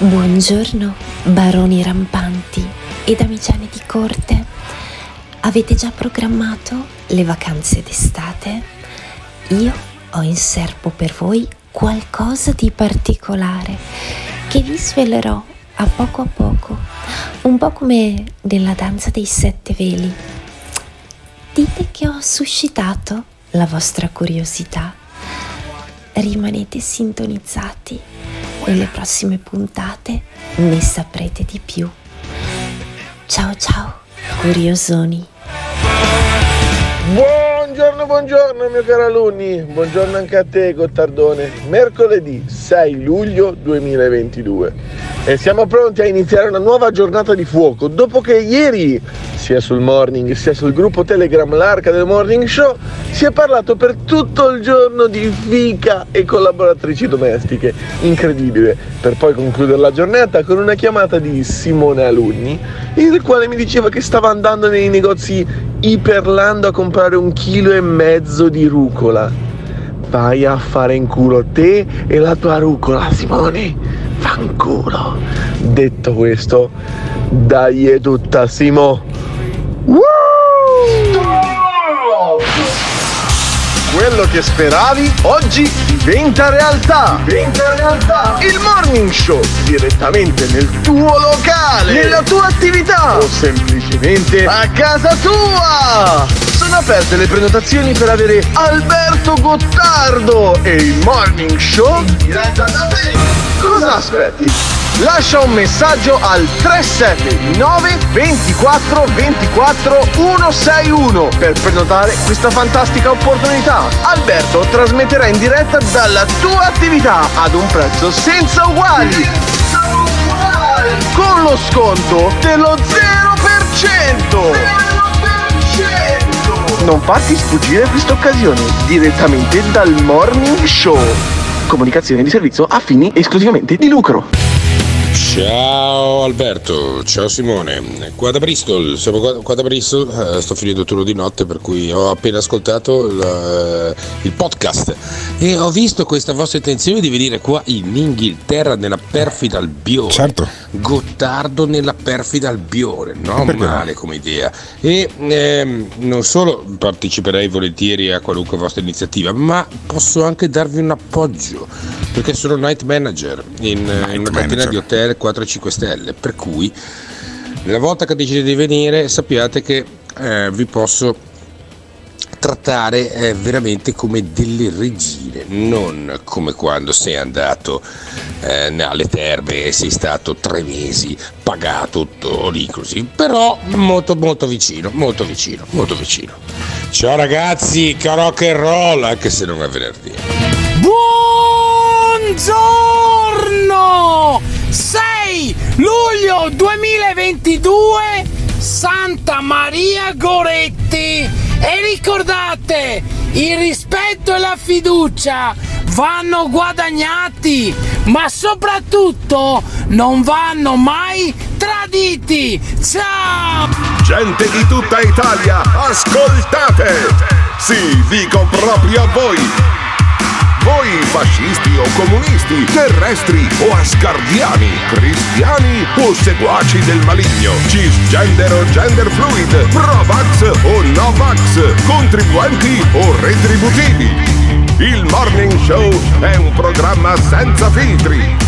Buongiorno, baroni rampanti e damigiane di corte. Avete già programmato le vacanze d'estate? Io ho in serbo per voi qualcosa di particolare che vi svelerò a poco a poco, un po' come nella danza dei sette veli. Dite che ho suscitato la vostra curiosità. Rimanete sintonizzati nelle prossime puntate ne saprete di più. Ciao ciao, curiosoni. Buongiorno, buongiorno mio caro alunni, buongiorno anche a te Gottardone. Mercoledì 6 luglio 2022 e siamo pronti a iniziare una nuova giornata di fuoco dopo che ieri sia sul morning sia sul gruppo Telegram L'Arca del Morning Show si è parlato per tutto il giorno di fica e collaboratrici domestiche. Incredibile, per poi concludere la giornata con una chiamata di Simone Alunni, il quale mi diceva che stava andando nei negozi Iperlando a comprare un chilo e mezzo di rucola. Vai a fare in culo te e la tua rucola, Simone. Fanculo. Detto questo, dai è tutta, Simo. Quello che speravi oggi diventa realtà. Diventa realtà. Il morning show direttamente nel tuo locale, nella tua attività o semplicemente a casa tua. Sono aperte le prenotazioni per avere Alberto Gottardo e il morning show diretta da te. Cosa aspetti? Lascia un messaggio al 379 24 24 161 per prenotare questa fantastica opportunità. Alberto trasmetterà in diretta dalla tua attività ad un prezzo senza uguali. Con lo sconto dello 0%. Non farti sfuggire questa occasione direttamente dal Morning Show. Comunicazione di servizio a fini esclusivamente di lucro. Ciao Alberto, ciao Simone, qua da Bristol, siamo qua, qua da Bristol, eh, sto finendo il turno di notte per cui ho appena ascoltato il, eh, il, podcast. E ho visto questa vostra intenzione di venire qua in Inghilterra nella perfida Albione. Certo. Gottardo nella perfida Albione, non male come idea. E ehm, non solo parteciperei volentieri a qualunque vostra iniziativa, ma posso anche darvi un appoggio perché sono night manager in, night in una catena di hotel 4-5 stelle, per cui nella volta che decidete di venire sappiate che eh, vi posso trattare eh, veramente come delle regine, non come quando sei andato eh, alle terme e sei stato tre mesi pagato tutto lì così, però molto molto vicino, molto vicino, molto vicino. Ciao ragazzi, che rock and roll, anche se non è venerdì. Buongiorno! 6 luglio 2022 Santa Maria Goretti. E ricordate il rispetto e la fiducia vanno guadagnati ma soprattutto non vanno mai traditi. Ciao! Gente di tutta Italia ascoltate! Sì dico proprio a voi voi fascisti o comunisti, terrestri o asgardiani, cristiani o seguaci del maligno, cisgender o gender fluid, pro-vax o no-vax, contribuenti o retributivi. Il Morning Show è un programma senza filtri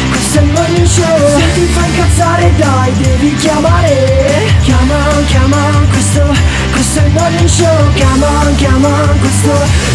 il morning show Se ti fa incazzare dai devi chiamare. Chiama, chiama, questo, questo è il morning show. Chiama, chiama, questo,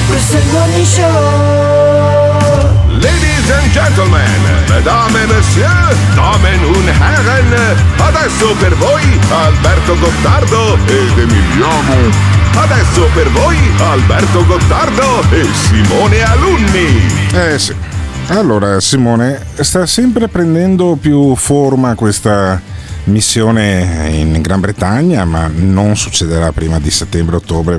questo è il morning show. Ladies and gentlemen, mesdames et messieurs, damen und herren, adesso per voi Alberto Gottardo ed Emiliano Adesso per voi Alberto Gottardo e Simone Alunni. Eh sì. Allora Simone, sta sempre prendendo più forma questa missione in Gran Bretagna, ma non succederà prima di settembre-ottobre.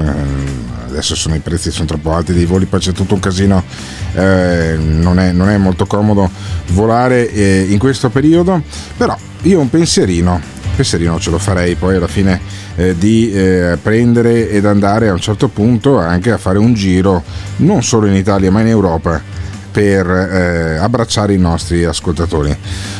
Adesso sono i prezzi sono troppo alti dei voli, poi c'è tutto un casino, eh, non, è, non, è, molto comodo volare eh, in questo periodo, però io un pensierino, pensierino ce lo farei poi alla fine eh, di eh, prendere ed andare a un certo punto anche a fare un giro non solo in Italia ma in Europa per eh, abbracciare i nostri ascoltatori.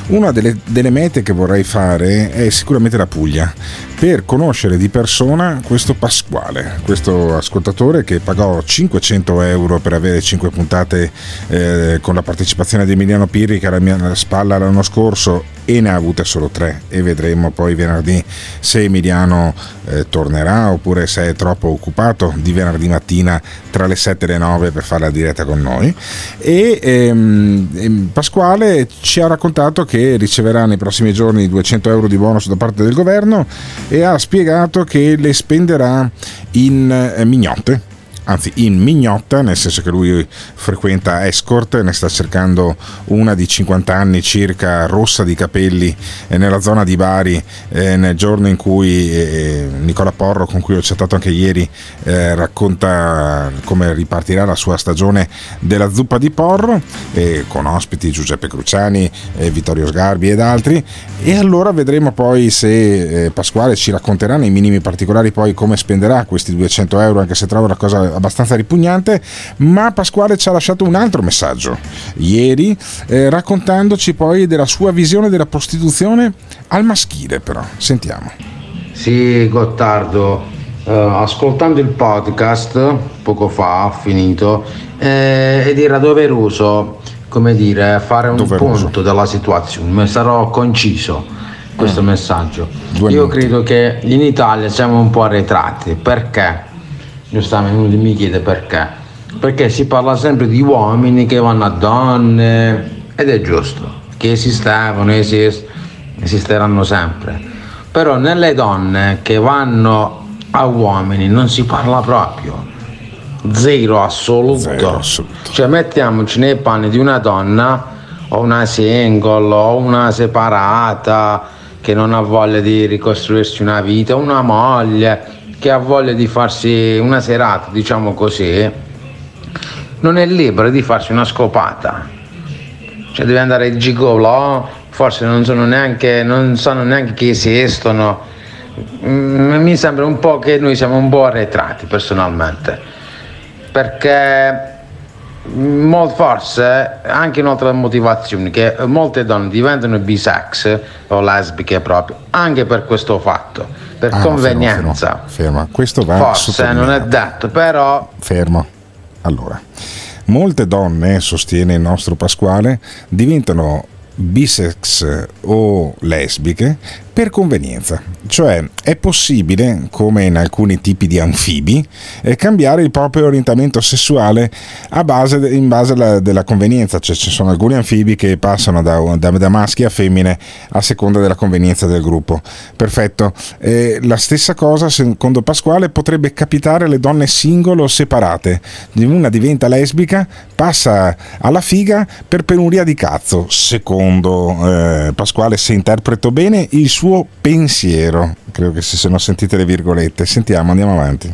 Una delle, delle, mete che vorrei fare è sicuramente la Puglia, per conoscere di persona questo Pasquale, questo ascoltatore che pagò 500 euro per avere 5 puntate eh, con la partecipazione di Emiliano Pirri che era alla mia spalla l'anno scorso e ne ha avute solo 3 e vedremo poi venerdì se Emiliano eh, tornerà oppure se è troppo occupato di venerdì mattina tra le 7 e le 9 per fare la diretta con noi. E ehm, ehm, Pasquale ci ha raccontato che riceverà nei prossimi giorni 200 euro di bonus da parte del governo e ha spiegato che le spenderà in eh, mignotte anzi in mignotta, nel senso che lui frequenta escort, ne sta cercando una di 50 anni circa, rossa di capelli, eh, nella zona di Bari, eh, nel giorno in cui eh, Nicola Porro, con cui ho chattato anche ieri, eh, racconta come ripartirà la sua stagione della zuppa di Porro, con ospiti Giuseppe Cruciani, eh, Vittorio Sgarbi ed altri, e allora vedremo poi se eh, Pasquale ci racconterà nei minimi particolari poi come spenderà questi 200 euro, anche se trovo la cosa abbastanza ripugnante, ma Pasquale ci ha lasciato un altro messaggio ieri eh, raccontandoci poi della sua visione della prostituzione al maschile però. Sentiamo. Sì, Gottardo, eh, ascoltando il podcast poco fa, finito, eh, ed era doveroso, come dire, fare un doveroso. punto della situazione, sarò conciso questo mm. messaggio. Due Io minuti. credo che in Italia siamo un po' arretrati perché giustamente uno mi chiede perché. Perché si parla sempre di uomini che vanno a donne ed è giusto, che esistevano, esist- esisteranno sempre. Però nelle donne che vanno a uomini non si parla proprio. Zero assoluto. Zero assoluto. Cioè mettiamoci nei panni di una donna o una single o una separata che non ha voglia di ricostruirsi una vita, una moglie che ha voglia di farsi una serata, diciamo così, non è libero di farsi una scopata. Cioè deve andare il gigolo, forse non, sono neanche, non sanno neanche che esistono. Mi sembra un po' che noi siamo un po' arretrati personalmente, perché forse anche un'altra motivazione che molte donne diventano bisex o lesbiche proprio anche per questo fatto per ah, convenienza. ferma, ferma, questo va forse non è detto però fermo. Allora molte donne sostiene il nostro Pasquale diventano bisex o lesbiche per convenienza, cioè è possibile, come in alcuni tipi di anfibi, eh, cambiare il proprio orientamento sessuale base, in base alla, della convenienza, cioè ci sono alcuni anfibi che passano da, da, da, maschi a femmine a seconda della convenienza del gruppo. Perfetto, eh, la stessa cosa secondo Pasquale potrebbe capitare alle donne singole o separate, una diventa lesbica, passa alla figa per penuria di cazzo, secondo eh, Pasquale se interpreto bene il suo suo pensiero. Credo che si siano sentite le virgolette. Sentiamo, andiamo avanti.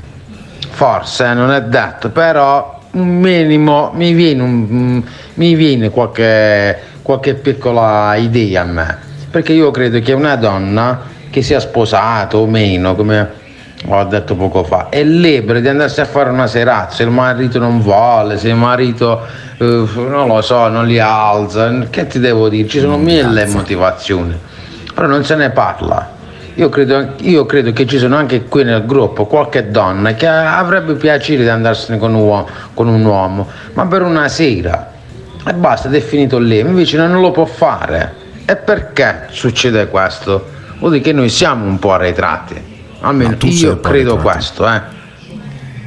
Forse non è detto, però un minimo mi viene, un, mi viene qualche, qualche piccola idea a me. Perché io credo che una donna che sia sposata o meno, come ho detto poco fa, è libera di andarsi a fare una serata. Se il marito non vuole, se il marito eh, non lo so, non li alza, che ti devo dire? Ci sono mille motivazioni però non se ne parla. Io credo, io credo, che ci sono anche qui nel gruppo qualche donna che avrebbe piacere di andarsene con un, uomo, con un uomo, ma per una sera e basta, ed è finito lì. Invece non lo può fare. E perché succede questo? Vuol dire che noi siamo un po' arretrati. Almeno io credo questo, eh.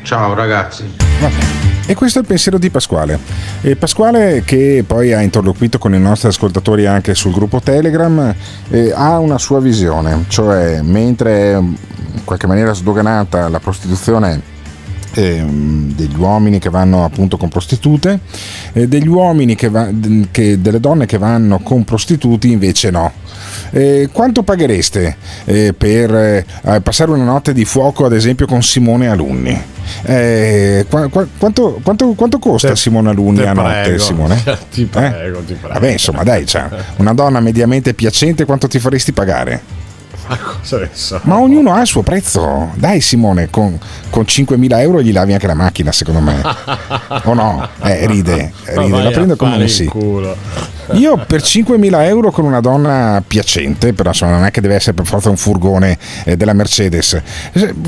Ciao ragazzi. E questo è il pensiero di Pasquale. E Pasquale, che poi ha interloquito con i nostri ascoltatori anche sul gruppo Telegram, eh, ha una sua visione, cioè mentre in qualche maniera sdoganata la prostituzione ehm, degli uomini che vanno appunto con prostitute, eh, degli uomini che, va, che, delle donne che vanno con prostituti invece no. Eh, quanto paghereste eh, per eh, passare una notte di fuoco ad esempio con Simone Alunni? Eh, qu- qu- quanto, quanto, quanto, costa te, Simone Alunni a notte prego, Simone? Ti prego, ti prego. Vabbè insomma dai, cioè, una donna mediamente piacente quanto ti faresti pagare? Ma cosa ne so? Ma ognuno ha il suo prezzo. Dai, Simone, con, con 5.000 euro gli lavi anche la macchina, secondo me. o no? Eh, ride, ride. la prendo come un sì. Io per 5.000 euro con una donna piacente, però insomma, non è che deve essere per forza un furgone eh, della Mercedes,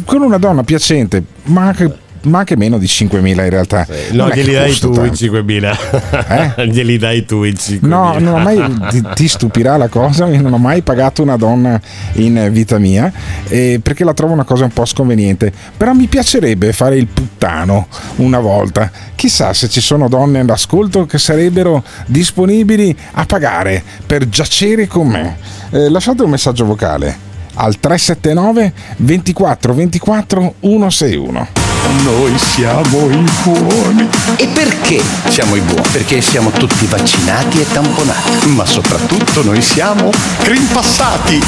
con una donna piacente, ma anche ma anche meno di 5.000 in realtà. Sì, no, glieli dai tu tanto. i 5.000. Eh? glieli dai tu i 5.000. No, non ho mai, ti, ti, stupirà la cosa, non ho mai pagato una donna in vita mia eh, perché la trovo una cosa un po' sconveniente. Però mi piacerebbe fare il puttano una volta. Chissà se ci sono donne all'ascolto che sarebbero disponibili a pagare per giacere con me. Eh, lasciate un messaggio vocale al 379 24 24 161. Noi siamo i buoni. E perché siamo i buoni? Perché siamo tutti vaccinati e tamponati. Ma soprattutto noi siamo crimpassati.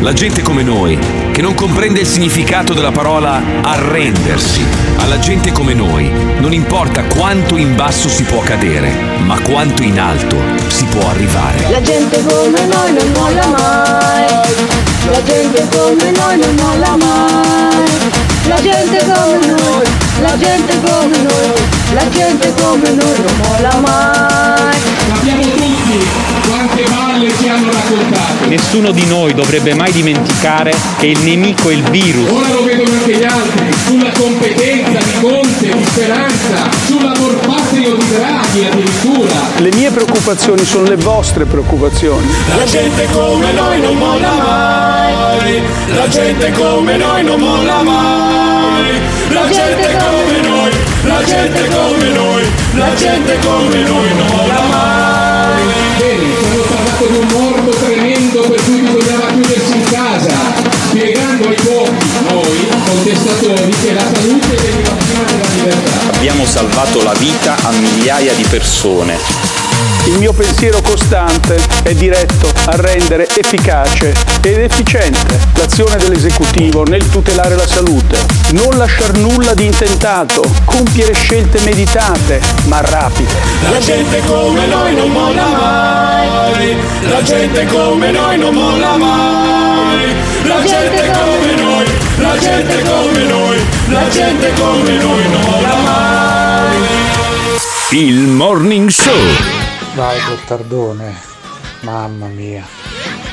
La gente come noi, che non comprende il significato della parola arrendersi. Alla gente come noi non importa quanto in basso si può cadere, ma quanto in alto si può arrivare. La gente come noi non molla mai. La gente come noi non molla mai la gente come noi, la gente come noi, la gente come noi non molla mai. Sappiamo tutti quante balle ci hanno raccontato. Nessuno di noi dovrebbe mai dimenticare che il nemico è il virus. Ora lo vedono anche gli altri, sulla competenza di Conte, di Speranza, sull'amor patrio di Draghi addirittura. Le mie preoccupazioni sono le vostre preoccupazioni. La gente come noi non molla mai, la gente come noi non molla mai la gente come noi, la gente come noi, la gente come noi non molla mai. Bene, hanno parlato di un morto tremendo per cui bisognava chiudersi in casa, spiegando ai pochi, noi, contestatori, che la salute veniva prima della libertà. Abbiamo salvato la vita a migliaia di persone il mio pensiero costante è diretto a rendere efficace ed efficiente l'azione dell'esecutivo nel tutelare la salute, non lasciar nulla di intentato, compiere scelte meditate ma rapide. La gente come noi non molla mai, la gente come noi non molla mai, la gente come noi, la gente come noi, la gente come noi non molla mai. Il Morning Show vai Gottardone, mamma mia.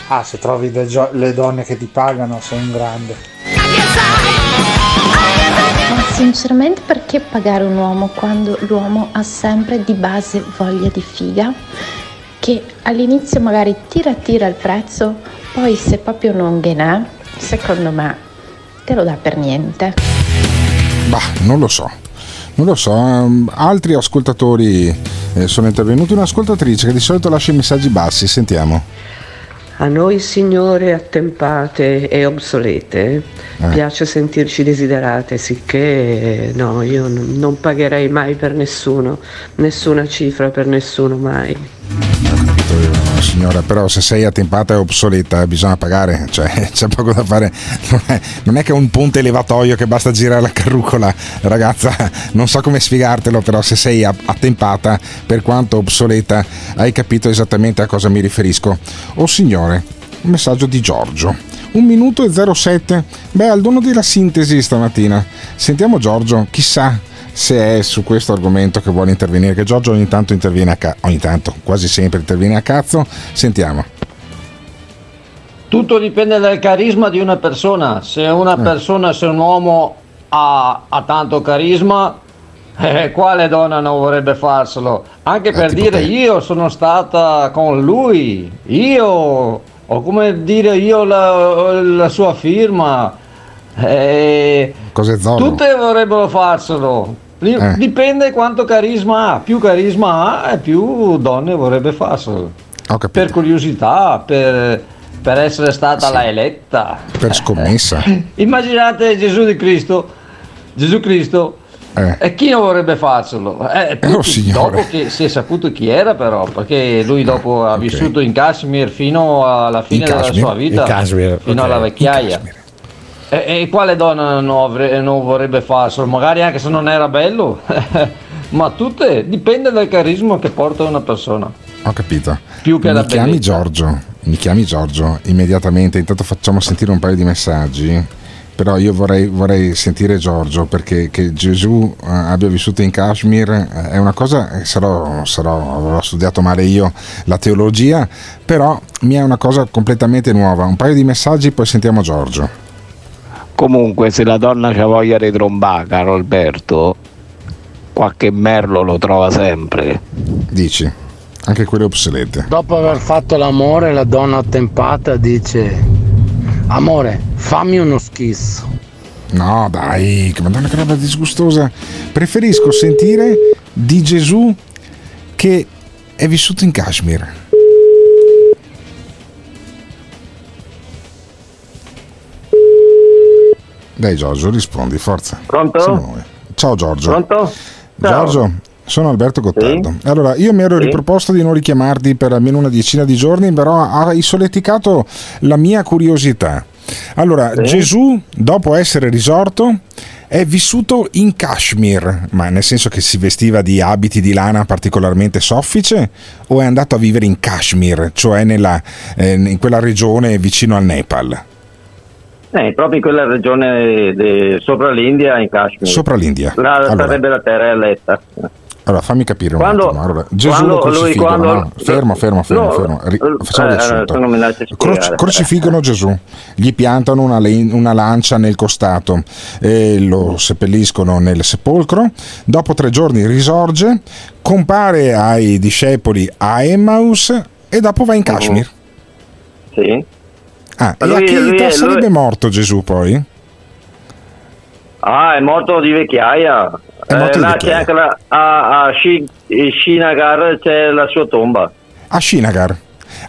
Ah, se trovi gio- le donne che ti pagano sei un grande. Ma sinceramente perché pagare un uomo quando l'uomo ha sempre di base voglia di figa? Che all'inizio magari tira tira il prezzo, poi se proprio non ghena, secondo me te lo dà per niente. Bah, non lo so. Non lo so, um, altri ascoltatori eh, sono intervenuti. Un'ascoltatrice che di solito lascia i messaggi bassi, sentiamo. A noi signore attempate e obsolete eh. piace sentirci desiderate, sicché no, io non pagherei mai per nessuno, nessuna cifra per nessuno mai signora, però se sei attempata e obsoleta bisogna pagare, cioè c'è poco da fare, non è, non è che un ponte elevatoio che basta girare la carrucola, ragazza, non so come spiegartelo, però se sei attempata, per quanto obsoleta, hai capito esattamente a cosa mi riferisco. Oh signore, un messaggio di Giorgio. Un minuto e 07. Beh, al dono della sintesi stamattina. Sentiamo Giorgio, chissà se è su questo argomento che vuole intervenire, che Giorgio ogni tanto interviene a cazzo, ogni tanto, quasi sempre interviene a cazzo, sentiamo. Tutto dipende dal carisma di una persona, se una eh. persona, se un uomo ha, ha tanto carisma, eh, quale donna non vorrebbe farselo? Anche per dire te. io sono stata con lui, io, o come dire io la, la sua firma. Eh, Cos'è Tutte vorrebbero farselo, eh. Dipende quanto carisma ha, più carisma ha e più donne vorrebbe farselo. Per curiosità, per, per essere stata sì. la eletta. Per scommessa. Immaginate Gesù di Cristo, Gesù Cristo Eh. E chi non vorrebbe farcelo? Eh, tutti, Oh, dopo che si è saputo chi era però, perché lui dopo ha vissuto in Kashmir fino alla fine In della sua vita, fino ok. alla vecchiaia. E, e quale donna non, avre- non vorrebbe farselo? Magari anche se non era bello, ma tutte dipende dal carisma che porta una persona. Ho capito. Più che mi chiami bellezza. Giorgio, mi chiami Giorgio immediatamente. Intanto facciamo sentire un paio di messaggi. Però io vorrei, vorrei sentire Giorgio perché che Gesù eh, abbia vissuto in Kashmir eh, è una cosa, eh, sarò, sarò, avrò studiato male io la teologia, però mi è una cosa completamente nuova. Un paio di messaggi, poi sentiamo Giorgio. Comunque, se la donna c'ha voglia di trombare, caro Alberto, qualche merlo lo trova sempre. Dici, anche quelle obsolete. Dopo aver fatto l'amore, la donna attempata dice: Amore, fammi uno schisso. No, dai, che madonna che roba disgustosa. Preferisco sentire di Gesù che è vissuto in Kashmir. Dai Giorgio, rispondi, forza. Pronto? Ciao Giorgio. Pronto? Ciao. Giorgio, sono Alberto Gottardo. Allora, io mi ero Sì. riproposto di non richiamarti per almeno una decina di giorni, però hai solleticato la mia curiosità. Allora, Sì. Gesù, dopo essere risorto, è vissuto in Kashmir, ma nel senso che si vestiva di abiti di lana particolarmente soffice, o è andato a vivere in Kashmir, cioè nella, eh, in quella regione vicino al Nepal? Eh, proprio in quella regione de- sopra l'India, in Kashmir. Sopra l'India. Là Allora. sarebbe la terra eletta. Allora, fammi capire un Quando- attimo. Allora, Gesù lo crocifiggono, quando- no? Fermo, fermo, fermo, No, fermo. Ri- eh, facciamo eh, riassunto. tu non mi lasci Cro- spiegare. crocifiggono Gesù, gli piantano una, le- una lancia nel costato, e lo seppelliscono nel sepolcro, dopo tre giorni risorge, compare ai discepoli a Emmaus e dopo va in Kashmir. Sì. Ah, e Lui- a che lui- età lui- sarebbe morto Gesù poi? Ah, è morto di vecchiaia. È morto di là vecchiaia. c'è anche la, a, a Shi- Srinagar c'è la sua tomba. A Shinagar.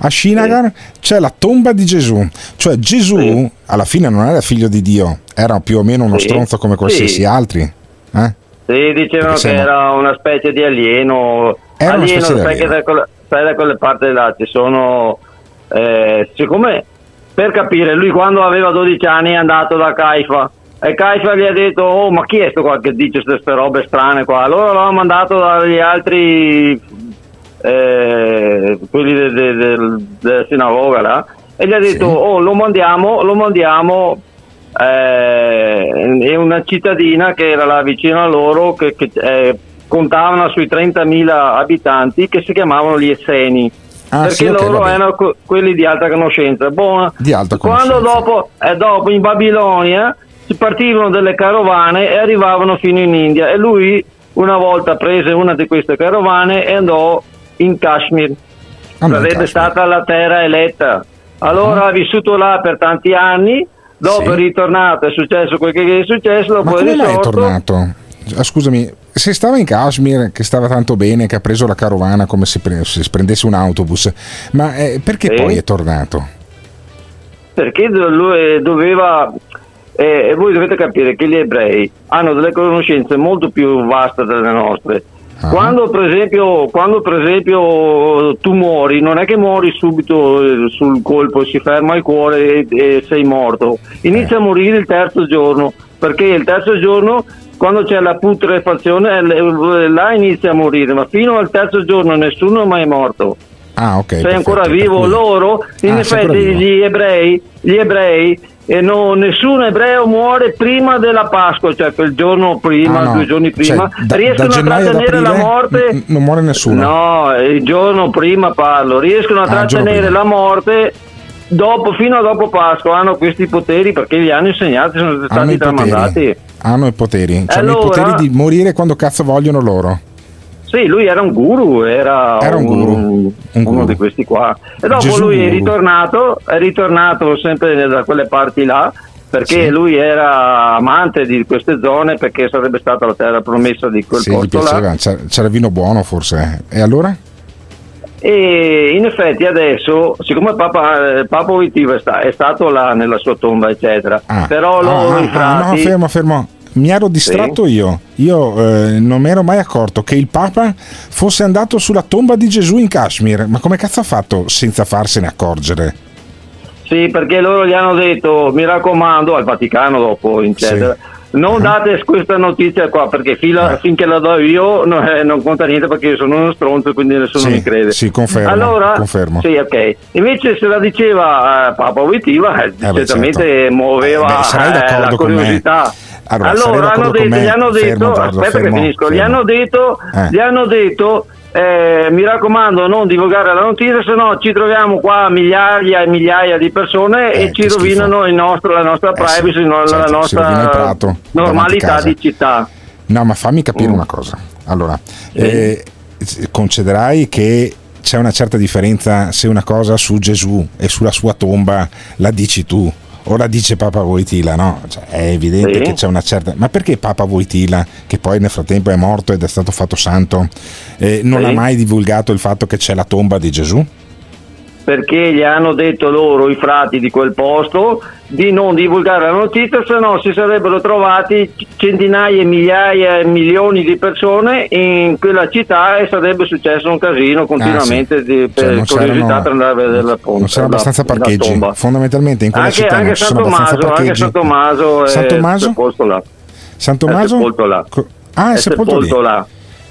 A Shinagar c'è la tomba di Gesù, cioè Gesù alla fine non era figlio di Dio, era più o meno uno Sì. stronzo come qualsiasi Sì. altri. Eh? Sì, dicevano che siamo- era una specie di alieno. Era alieno, di sai che da quelle, sai da quelle parti là ci sono. Eh, siccome per capire, lui quando aveva 12 anni è andato da Caifa e Caifa gli ha detto: Oh, ma chi è sto qua che dice queste robe strane qua? Allora l'hanno mandato dagli altri, eh, quelli de- de- del- della sinagoga là, e gli ha detto: Oh, lo mandiamo, lo mandiamo eh, è una cittadina che era là vicino a loro che, che, eh, contavano sui 30.000 abitanti che si chiamavano gli Esseni Ah, perché sì, ok, loro erano que- quelli di alta conoscenza Boh, Di alta quando conoscenza. dopo, eh, dopo in Babilonia si partivano delle carovane e arrivavano fino in India e lui una volta prese una di queste carovane e andò in Kashmir sarebbe Kashmir. stata la terra eletta. Allora ha vissuto là per tanti anni, dopo Sì. è ritornato, è successo quel che è successo, Ma dopo è mai è tornato? Ah, Scusami, se stava in Kashmir, che stava tanto bene, che ha preso la carovana come se, pre- se prendesse un autobus, ma eh, perché Sì. poi è tornato? Perché lui doveva... eh, E voi dovete capire che gli ebrei hanno delle conoscenze molto più vaste delle nostre. Ah. Quando, per esempio, quando per esempio tu muori, non è che muori subito eh, sul colpo, si ferma il cuore e, e sei morto. Inizia Eh. a morire il terzo giorno, perché il terzo giorno, quando c'è la putrefazione, eh, l- là inizia a morire, ma fino al terzo giorno nessuno è mai morto. Ah, ok. sei perfetto, ancora vivo cui- loro in Ah, sei ancora effetti gli ebrei gli ebrei e no, nessun ebreo muore prima della Pasqua cioè quel giorno prima Ah, no. due giorni prima Cioè, da- riescono da a trattenere la morte n- non muore nessuno. no il giorno prima parlo riescono a Ah, trattenere la morte dopo, fino a dopo Pasqua hanno questi poteri perché li hanno insegnati sono stati tramandati poteri. Hanno i poteri. Hanno Allora- i poteri di morire quando cazzo vogliono loro. Sì, lui era un guru, era, Era un guru, uno di questi qua. E dopo Gesù lui è guru. ritornato, è ritornato sempre da quelle parti là, perché Sì. lui era amante di queste zone, perché sarebbe stata la terra promessa di quel gli posto là. piaceva, c'era, c'era vino buono forse. E allora? E in effetti adesso, siccome Papa, Papa Voitiva è, sta- è stato là nella sua tomba, eccetera, però loro Ah, ah, ah, i frati... no, fermo, fermo. mi ero distratto io. Io eh, non mi ero mai accorto che il Papa fosse andato sulla tomba di Gesù in Kashmir. Ma come cazzo ha fatto senza farsene accorgere? Sì, perché loro gli hanno detto, mi raccomando, al Vaticano dopo, eccetera. Non date questa notizia qua perché fila- finché la do io no, eh, non conta niente perché io sono uno stronzo quindi nessuno Sì, mi crede. sì, confermo, Allora, confermo. Sì, ok. Invece se la diceva eh, Papa Wojtyla, eh, certamente certo. muoveva Eh, beh, eh, la curiosità. Allora, Allora, hanno detto, gli hanno detto, Fermo, Giorgio, aspetta fermo, che finisco, gli fermo. hanno detto, Eh. gli hanno detto eh, mi raccomando non divulgare la notizia se no ci troviamo qua migliaia e migliaia di persone e ci Eh, rovinano il nostro- la nostra privacy, no, certo, la nostra prato, normalità di città. No, ma fammi capire Mm. una cosa. Allora, eh, concederai che c'è una certa differenza se una cosa su Gesù e sulla sua tomba la dici tu o la dice Papa Voitila, no? Cioè, è evidente Sì. che c'è una certa... Ma perché Papa Voitila, che poi nel frattempo è morto ed è stato fatto santo, eh, non Sì. ha mai divulgato il fatto che c'è la tomba di Gesù? Perché gli hanno detto loro, i frati di quel posto, di non divulgare la notizia, se no si sarebbero trovati centinaia, migliaia, milioni di persone in quella città e sarebbe successo un casino continuamente di, Cioè, per non curiosità per andare a vedere la ponte. Non c'erano abbastanza la- la parcheggi. tomba. Fondamentalmente in quella Anche, città anche San Tommaso, anche. San Tommaso San è Tommaso? sepolto là. San È Tommaso? sepolto là. Ah, è, È sepolto, sepolto là.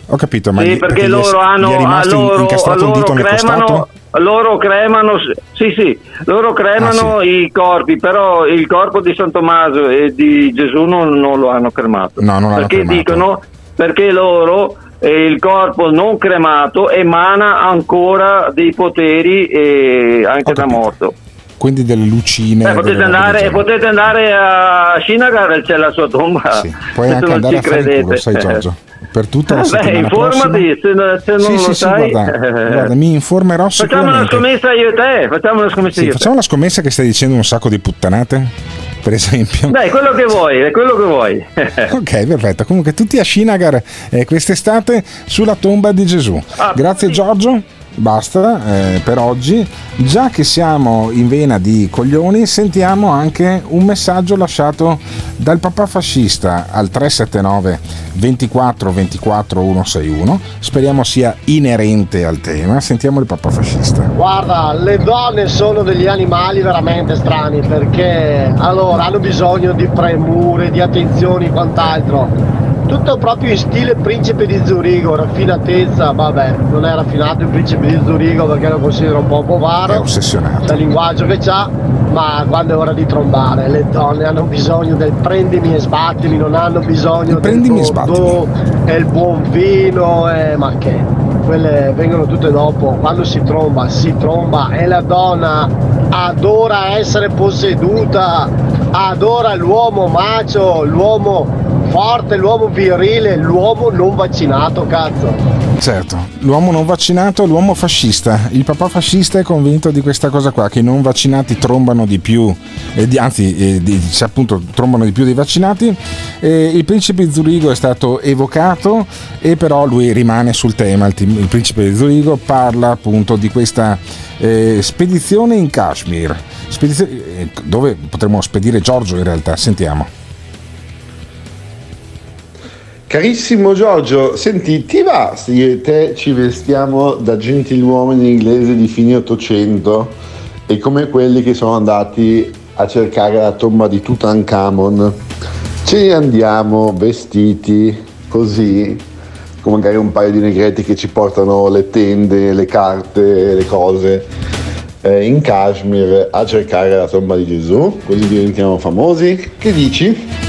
Ho capito, ma sì, gli- perché, gli è- loro hanno gli è rimasto a loro, incastrato un loro dito nel cremano, costato? loro cremano sì sì loro cremano Ah, i corpi però il corpo di San Tommaso e di Gesù non, non lo hanno cremato No, non perché cremato. dicono perché loro eh, il corpo non cremato emana ancora dei poteri eh, anche da morto Quindi delle lucine. Eh, potete, andare, potete andare a Shinagar c'è la sua tomba Puoi se anche non andare ci a fare il credete culo, sai Giorgio. Per tutta la Beh, settimana informati prossima- se, se non Sì, lo sì, sì, sai guarda, guarda, mi informerò Facciamo una scommessa io e te, facciamo una scommessa Sì, io facciamo la scommessa che stai dicendo un sacco di puttanate, per esempio. Dai, quello che vuoi, è quello che vuoi. Ok, perfetto. Comunque tutti a Shinagar eh, quest'estate sulla tomba di Gesù. Ah, Grazie Giorgio. Basta eh, per oggi. Già che siamo in vena di coglioni, sentiamo anche un messaggio lasciato dal papà fascista al 379 24 24 161. Speriamo sia inerente al tema. Sentiamo il papà fascista. Guarda, le donne sono degli animali veramente strani perché allora hanno bisogno di premure, di attenzioni e quant'altro. Tutto proprio in stile principe di Zurigo, raffinatezza, vabbè, non è raffinato il principe di Zurigo perché lo considero un po' bovaro. È ossessionato. C'è il linguaggio che c'ha, ma quando è ora di trombare, le donne hanno bisogno del prendimi e sbattimi, non hanno bisogno del prendimi bordeaux e il buon vino, e ma che? Quelle vengono tutte dopo, quando si tromba, si tromba e la donna adora essere posseduta, adora l'uomo macio, l'uomo forte, l'uomo virile, l'uomo non vaccinato, cazzo. Certo, l'uomo non vaccinato l'uomo fascista. Il papà fascista è convinto di questa cosa qua, che i non vaccinati trombano di più, eh, di- anzi, eh, di- appunto trombano di più dei vaccinati. Eh, il principe Zurigo è stato evocato e però lui rimane sul tema. Il, il principe Zurigo parla appunto di questa eh, spedizione in Kashmir, spedizio- eh, dove potremmo spedire Giorgio in realtà. Sentiamo. Carissimo Giorgio, senti, ti va se io e te ci vestiamo da gentiluomini inglesi di fine 800 e come quelli che sono andati a cercare la tomba di Tutankhamon? Ce ne andiamo vestiti così, con magari un paio di negretti che ci portano le tende, le carte, le cose, eh, in Kashmir a cercare la tomba di Gesù, così diventiamo famosi. Che dici?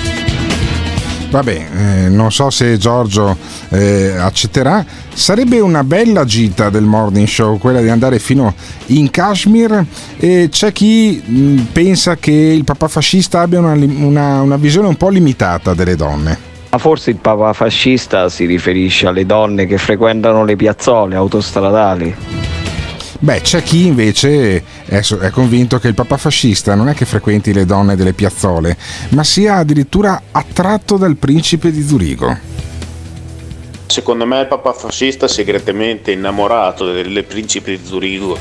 Vabbè, eh, non so se Giorgio eh, accetterà. Sarebbe una bella gita del morning show quella di andare fino in Kashmir e c'è chi mh, pensa che il papà fascista abbia una, una- una visione un po' limitata delle donne. Ma forse il papa fascista si riferisce alle donne che frequentano le piazzole autostradali. Beh, c'è chi invece è, convinto che il papà fascista non è che frequenti le donne delle piazzole, ma sia addirittura attratto dal principe di Zurigo. Secondo me il papà fascista è segretamente innamorato del principe di Zurigo.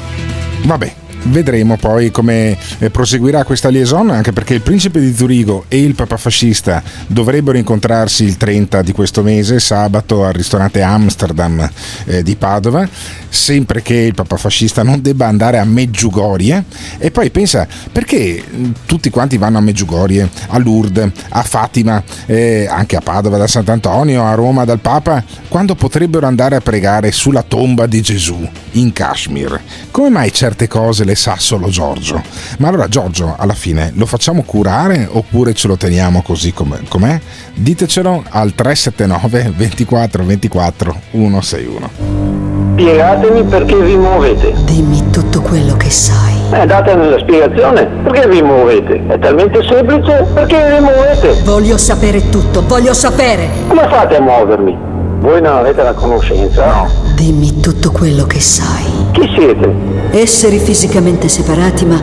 Vabbè, vedremo poi come eh, proseguirà questa liaison, anche perché il principe di Zurigo e il papa fascista dovrebbero incontrarsi il 30 di questo mese, sabato, al ristorante Amsterdam eh, di Padova, sempre che il papa fascista non debba andare a Meggiugorie. E poi pensa, perché tutti quanti vanno a Meggiugorie, a Lourdes, a Fatima, eh, anche a Padova da Sant'Antonio, a Roma dal Papa, quando potrebbero andare a pregare sulla tomba di Gesù in Kashmir? Come mai certe cose le sa solo Giorgio? Ma allora Giorgio, alla fine lo facciamo curare oppure ce lo teniamo così com'è? Ditecelo al 379 24 24 161. Spiegatemi perché vi muovete. Dimmi tutto quello che sai. Eh, datemi la spiegazione. Perché vi muovete? È talmente semplice. Perché vi muovete? Voglio sapere tutto, voglio sapere. Come fate a muovermi? Voi non avete la conoscenza? No. Dimmi tutto quello che sai. Chi siete? Esseri fisicamente separati ma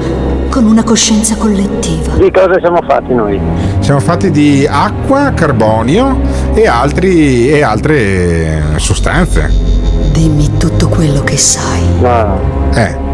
con una coscienza collettiva. Di cosa siamo fatti noi? Siamo fatti di acqua, carbonio e, altri, e altre sostanze. Dimmi tutto quello che sai. No. Eh.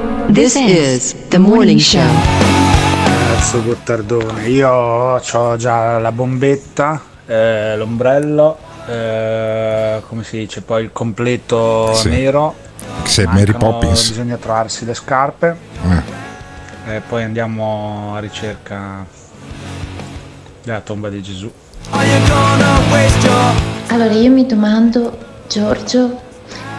This is the morning show. Cazzo Gottardone, io ho già la bombetta, eh, l'ombrello, eh, come si dice, poi il completo Sì. nero. Sei Mary Poppins. Bisogna trovarsi le scarpe. Eh. E poi andiamo a ricerca della tomba di Gesù. Allora io mi domando, Giorgio,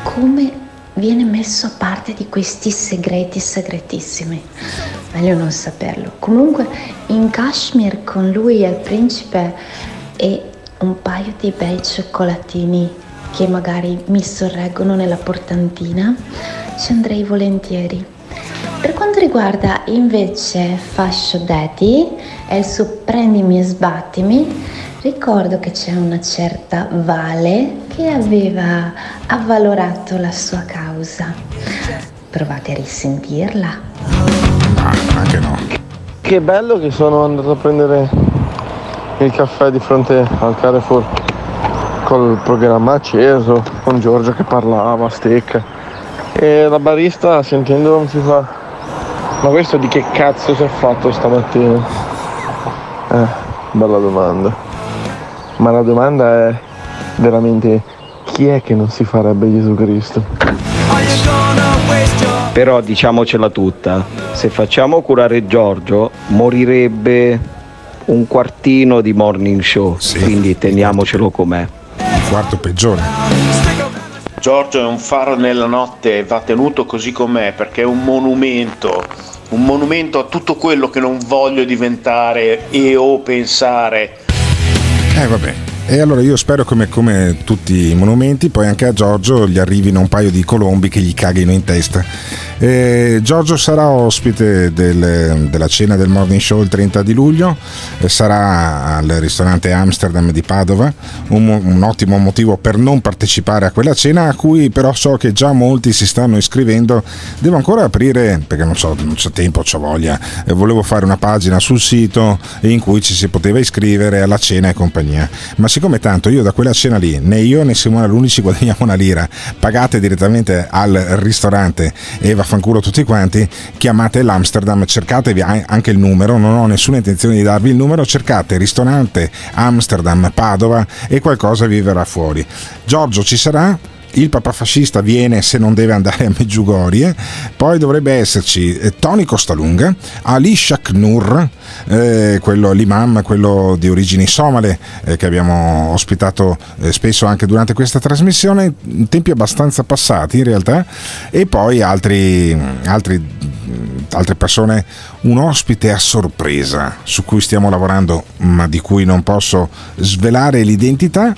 come viene messo a parte di questi segreti segretissimi? Meglio non saperlo. Comunque in Kashmir con lui e il principe e un paio di bei cioccolatini che magari mi sorreggono nella portantina, ci andrei volentieri. Per quanto riguarda invece Fascio Daddy e il suo prendimi e sbattimi, ricordo che c'è una certa Vale che aveva avvalorato la sua causa. Provate a risentirla. anche no. Che bello che sono andato a prendere il caffè di fronte al Carrefour col programma acceso, con Giorgio che parlava, stecca. E la barista sentendo si fa Ma questo di che cazzo si è fatto stamattina? Eh, bella domanda. Ma la domanda è veramente chi è che non si farebbe Gesù Cristo? Però diciamocela tutta, se facciamo curare Giorgio morirebbe un quartino di morning show, quindi teniamocelo com'è. Un quarto peggiore. Giorgio è un faro nella notte e va tenuto così com'è perché è un monumento, un monumento a tutto quello che non voglio diventare e o pensare. Eh vabbè. E allora io spero come, come tutti i monumenti, poi anche a Giorgio gli arrivino un paio di colombi che gli caghino in testa. Eh, Giorgio sarà ospite del- della cena del morning show il 30 di luglio, sarà al ristorante Amsterdam di Padova, un, un ottimo motivo per non partecipare a quella cena a cui però so che già molti si stanno iscrivendo. Devo ancora aprire, perché non so, non c'è tempo, c'ho voglia, eh, volevo fare una pagina sul sito in cui ci si poteva iscrivere alla cena e compagnia. Ma siccome tanto io da quella cena lì, né io né Simona Lunici guadagniamo una lira, pagate direttamente al ristorante e vaffanculo tutti quanti, chiamate l'Amsterdam, cercatevi anche il numero, non ho nessuna intenzione di darvi il numero, cercate ristorante Amsterdam Padova e qualcosa vi verrà fuori. Giorgio ci sarà, il papà fascista viene se non deve andare a Meggiugorie, poi dovrebbe esserci eh, Tony Costalunga, Ali Shaknur, eh, quello, l'imam, quello di origini somale eh, che abbiamo ospitato eh, spesso anche durante questa trasmissione, in tempi abbastanza passati in realtà, e poi altri, altri altre persone, un ospite a sorpresa su cui stiamo lavorando ma di cui non posso svelare l'identità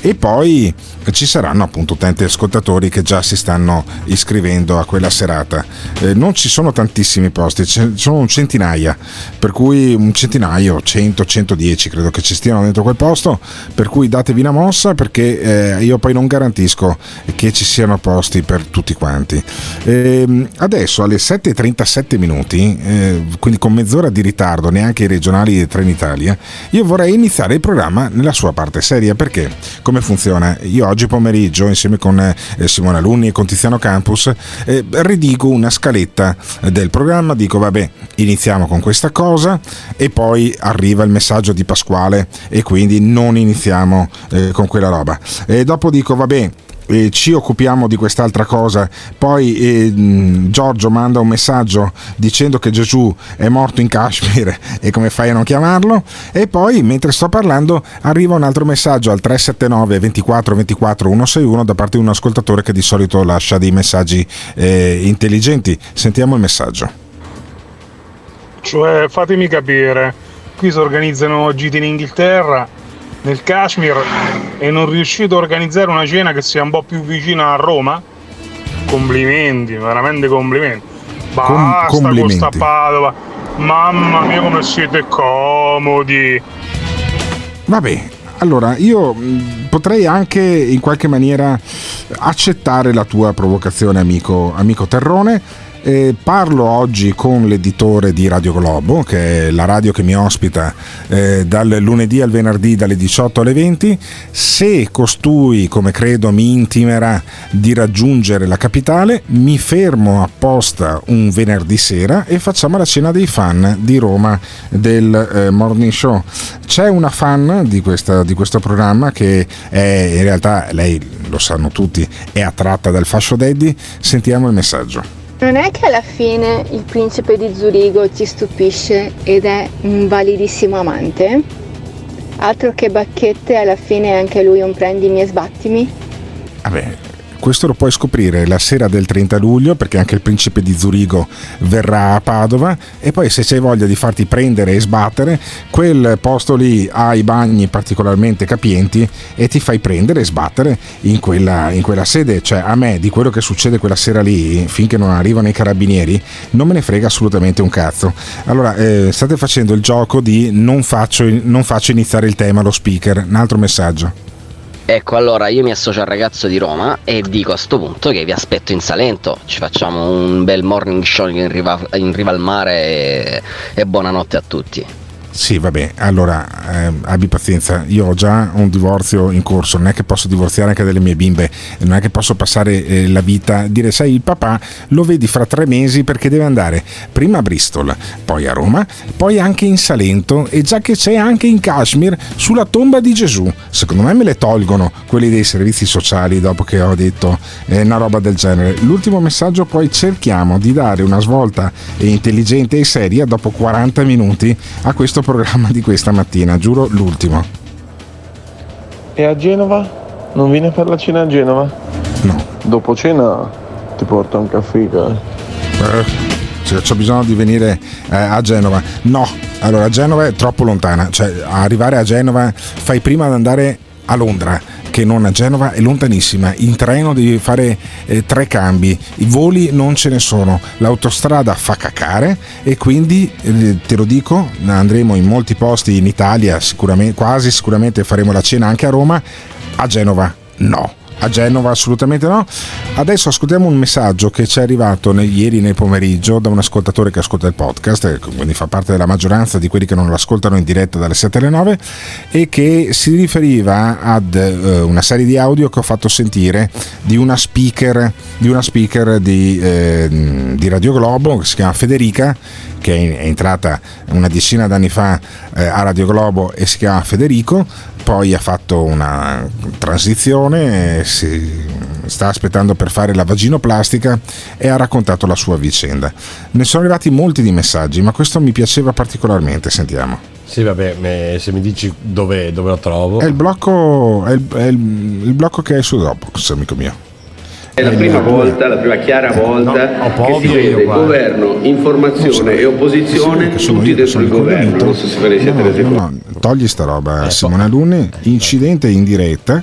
e poi ci saranno appunto tanti ascoltatori che già si stanno iscrivendo a quella serata. Eh, non ci sono tantissimi posti, ci sono un centinaia, per cui un centinaio, 100, 110 credo che ci stiano dentro quel posto, per cui datevi una mossa perché eh, io poi non garantisco che ci siano posti per tutti quanti. Eh, adesso alle 7.37 minuti, eh, quindi con mezz'ora di ritardo, neanche i regionali di Trenitalia, io vorrei iniziare il programma nella sua parte seria perché come funziona? Io oggi pomeriggio, insieme con eh, Simone Alunni e con Tiziano Campus, eh, ridico una scaletta del programma, dico vabbè, iniziamo con questa cosa e poi arriva il messaggio di Pasquale e quindi non iniziamo eh, con quella roba. E dopo dico vabbè, eh, ci occupiamo di quest'altra cosa. Poi eh, Giorgio manda un messaggio dicendo che Gesù è morto in Kashmir e come fai a non chiamarlo? E poi mentre sto parlando arriva un altro messaggio al 379 24 24 161 da parte di un ascoltatore che di solito lascia dei messaggi eh, intelligenti. Sentiamo il messaggio. Cioè, fatemi capire, qui si organizzano gite in Inghilterra nel Kashmir e non riuscite a organizzare una cena che sia un po' più vicina a Roma? Complimenti, veramente complimenti. Basta Com- con sta Padova. Mamma mia come siete comodi. Vabbè, allora io potrei anche in qualche maniera accettare la tua provocazione amico, amico Terrone eh, parlo oggi con l'editore di Radio Globo, che è la radio che mi ospita eh, dal lunedì al venerdì dalle 18 alle 20. Se costui, come credo, mi intimerà di raggiungere la capitale, mi fermo apposta un venerdì sera e facciamo la cena dei fan di Roma del eh, Morning Show. C'è una fan di, questa, di questo programma che è in realtà, lei lo sanno tutti, è attratta dal fascio daddy. Sentiamo il messaggio. Non è che alla fine il principe di Zurigo ti stupisce ed è un validissimo amante? Altro che bacchette, alla fine anche lui un prendimi e sbattimi? Vabbè, questo lo puoi scoprire la sera del 30 luglio perché anche il principe di Zurigo verrà a Padova e poi se c'hai voglia di farti prendere e sbattere, quel posto lì ha i bagni particolarmente capienti e ti fai prendere e sbattere in quella, in quella sede. Cioè a me di quello che succede quella sera lì, finché non arrivano i carabinieri, non me ne frega assolutamente un cazzo. Allora, eh, state facendo il gioco di non faccio, non faccio iniziare il tema allo speaker. Un altro messaggio. Ecco, allora io mi associo al ragazzo di Roma e dico a sto punto che vi aspetto in Salento, ci facciamo un bel morning show in riva, in riva al mare e, e buonanotte a tutti. Sì, vabbè, allora eh, abbi pazienza, io ho già un divorzio in corso, non è che posso divorziare anche delle mie bimbe, non è che posso passare eh, la vita, dire sai il papà lo vedi fra tre mesi perché deve andare prima a Bristol, poi a Roma, poi anche in Salento e già che c'è anche in Kashmir sulla tomba di Gesù. Secondo me me le tolgono quelli dei servizi sociali dopo che ho detto eh, una roba del genere. L'ultimo messaggio poi cerchiamo di dare una svolta intelligente e seria dopo 40 minuti a questo programma di questa mattina, giuro l'ultimo. E a Genova? Non viene per la cena a Genova? No. Dopo cena ti porto un caffè. Eh, cioè, c'ho bisogno di venire eh, a Genova. No, allora Genova è troppo lontana, cioè arrivare a Genova fai prima ad andare a Londra che non a Genova è lontanissima, in treno devi fare eh, tre cambi, i voli non ce ne sono, l'autostrada fa cacare e quindi eh, te lo dico, andremo in molti posti in Italia, sicuramente, quasi sicuramente faremo la cena anche a Roma, a Genova no a Genova assolutamente no. Adesso ascoltiamo un messaggio che ci è arrivato nel, ieri nel pomeriggio da un ascoltatore che ascolta il podcast, quindi fa parte della maggioranza di quelli che non lo ascoltano in diretta dalle 7 alle 9 e che si riferiva ad uh, una serie di audio che ho fatto sentire di una speaker di, una speaker di, eh, di Radio Globo che si chiama Federica che è entrata una decina d'anni fa eh, a Radio Globo e si chiama Federico poi ha fatto una transizione, si sta aspettando per fare la vaginoplastica e ha raccontato la sua vicenda. Ne sono arrivati molti di messaggi, ma questo mi piaceva particolarmente, sentiamo. Sì, vabbè, se mi dici dove, dove lo trovo. È il blocco, è il, è il, il blocco che hai su Dropbox, amico mio. È la prima volta, la prima chiara volta no, che si vede governo, informazione so, e opposizione tutti dentro il governo. Non so se ve ne siete resi conto. Togli sta roba, Eh, Simone Alunni, incidente in diretta.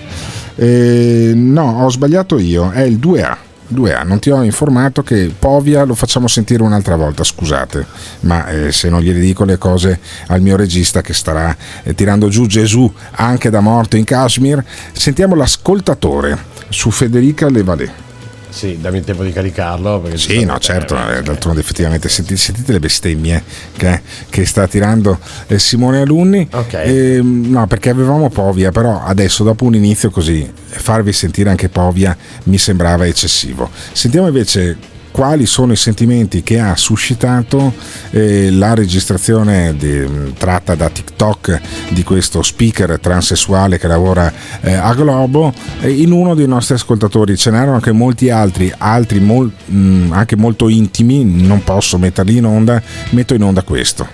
Eh, no, ho sbagliato io, è il 2A. 2A, non ti ho informato che Povia lo facciamo sentire un'altra volta, scusate, ma eh, se non gliele dico le cose al mio regista che starà eh, tirando giù Gesù anche da morto in Kashmir, sentiamo l'ascoltatore su Federica Levalé. Sì, dammi il tempo di caricarlo. Sì, no, certo, eh, d'altronde effettivamente sentite, sentite le bestemmie che, che sta tirando eh, Simone Alunni. Eh, no, perché avevamo Povia, però adesso dopo un inizio così farvi sentire anche Povia mi sembrava eccessivo. Sentiamo invece quali sono i sentimenti che ha suscitato eh, la registrazione di- tratta da TikTok di questo speaker transessuale che lavora eh, a Globo eh, in uno dei nostri ascoltatori. Ce n'erano anche molti altri, altri mol- mh, anche molto intimi, non posso metterli in onda, metto in onda questo.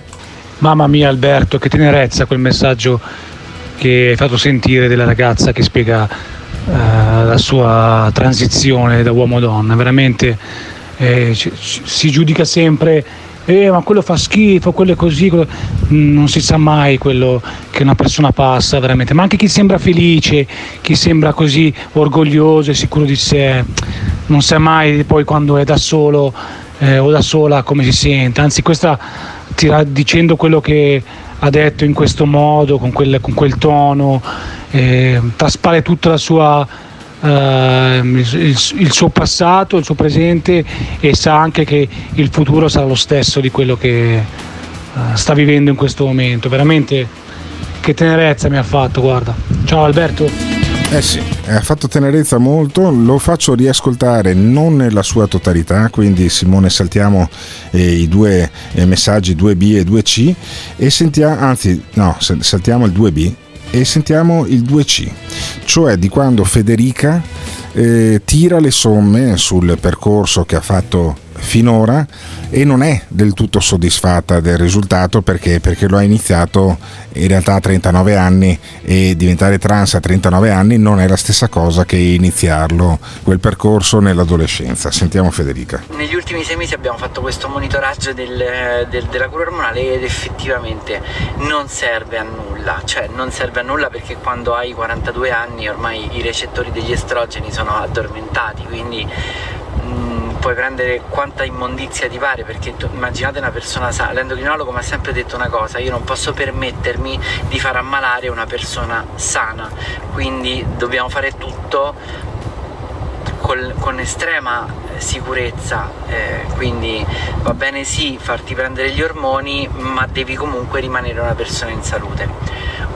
Mamma mia Alberto, che tenerezza quel messaggio che hai fatto sentire della ragazza che spiega eh, la sua transizione da uomo a donna. Veramente eh, ci- si giudica sempre, eh, ma quello fa schifo, quello è così, quello-". Mm, non si sa mai quello che una persona passa veramente, ma anche chi sembra felice, chi sembra così orgoglioso e sicuro di sé, non sa mai poi quando è da solo eh, o da sola come si sente, anzi questa tira dicendo quello che ha detto in questo modo, con quel, con quel tono, eh, traspare tutta la sua, il, il- il suo passato, il suo presente e sa anche che il futuro sarà lo stesso di quello che eh, sta vivendo in questo momento. Veramente che tenerezza mi ha fatto, guarda. Ciao Alberto. Eh sì, ha fatto tenerezza molto, lo faccio riascoltare non nella sua totalità, quindi Simone saltiamo eh, i due eh, messaggi 2B e 2C e sentiamo, anzi no, sa- saltiamo il 2B e sentiamo il 2C, cioè di quando Federica eh, tira le somme sul percorso che ha fatto finora e non è del tutto soddisfatta del risultato perché, perché lo ha iniziato in realtà a 39 anni e diventare trans a 39 anni non è la stessa cosa che iniziarlo quel percorso nell'adolescenza. Sentiamo Federica. Negli ultimi sei mesi abbiamo fatto questo monitoraggio del- del- della cura ormonale ed effettivamente non serve a nulla, cioè non serve a nulla perché quando hai 42 anni ormai i recettori degli estrogeni sono addormentati, quindi mm, puoi prendere quanta immondizia ti pare perché tu- immaginate una persona sana, l'endocrinologo mi ha sempre detto una cosa, io non posso permettermi di far ammalare una persona sana, quindi dobbiamo fare tutto col- con estrema sicurezza, eh, quindi va bene sì farti prendere gli ormoni, ma devi comunque rimanere una persona in salute.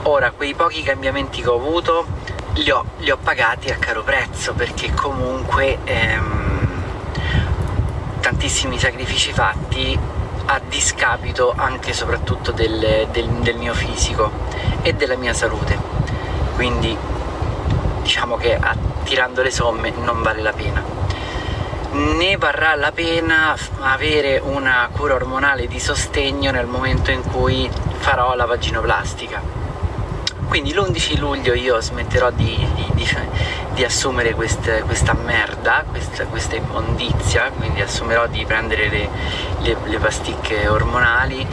Ora, quei pochi cambiamenti che ho avuto li ho, li ho pagati a caro prezzo perché comunque ehm, tantissimi sacrifici fatti a discapito anche e soprattutto del, del- del mio fisico e della mia salute. Quindi diciamo che a- tirando le somme non vale la pena. Ne varrà la pena avere una cura ormonale di sostegno nel momento in cui farò la vaginoplastica. Quindi l'11 luglio io smetterò di, di- di- di assumere queste- questa merda, questa, questa immondizia, quindi assumerò di prendere le, le- le pasticche ormonali.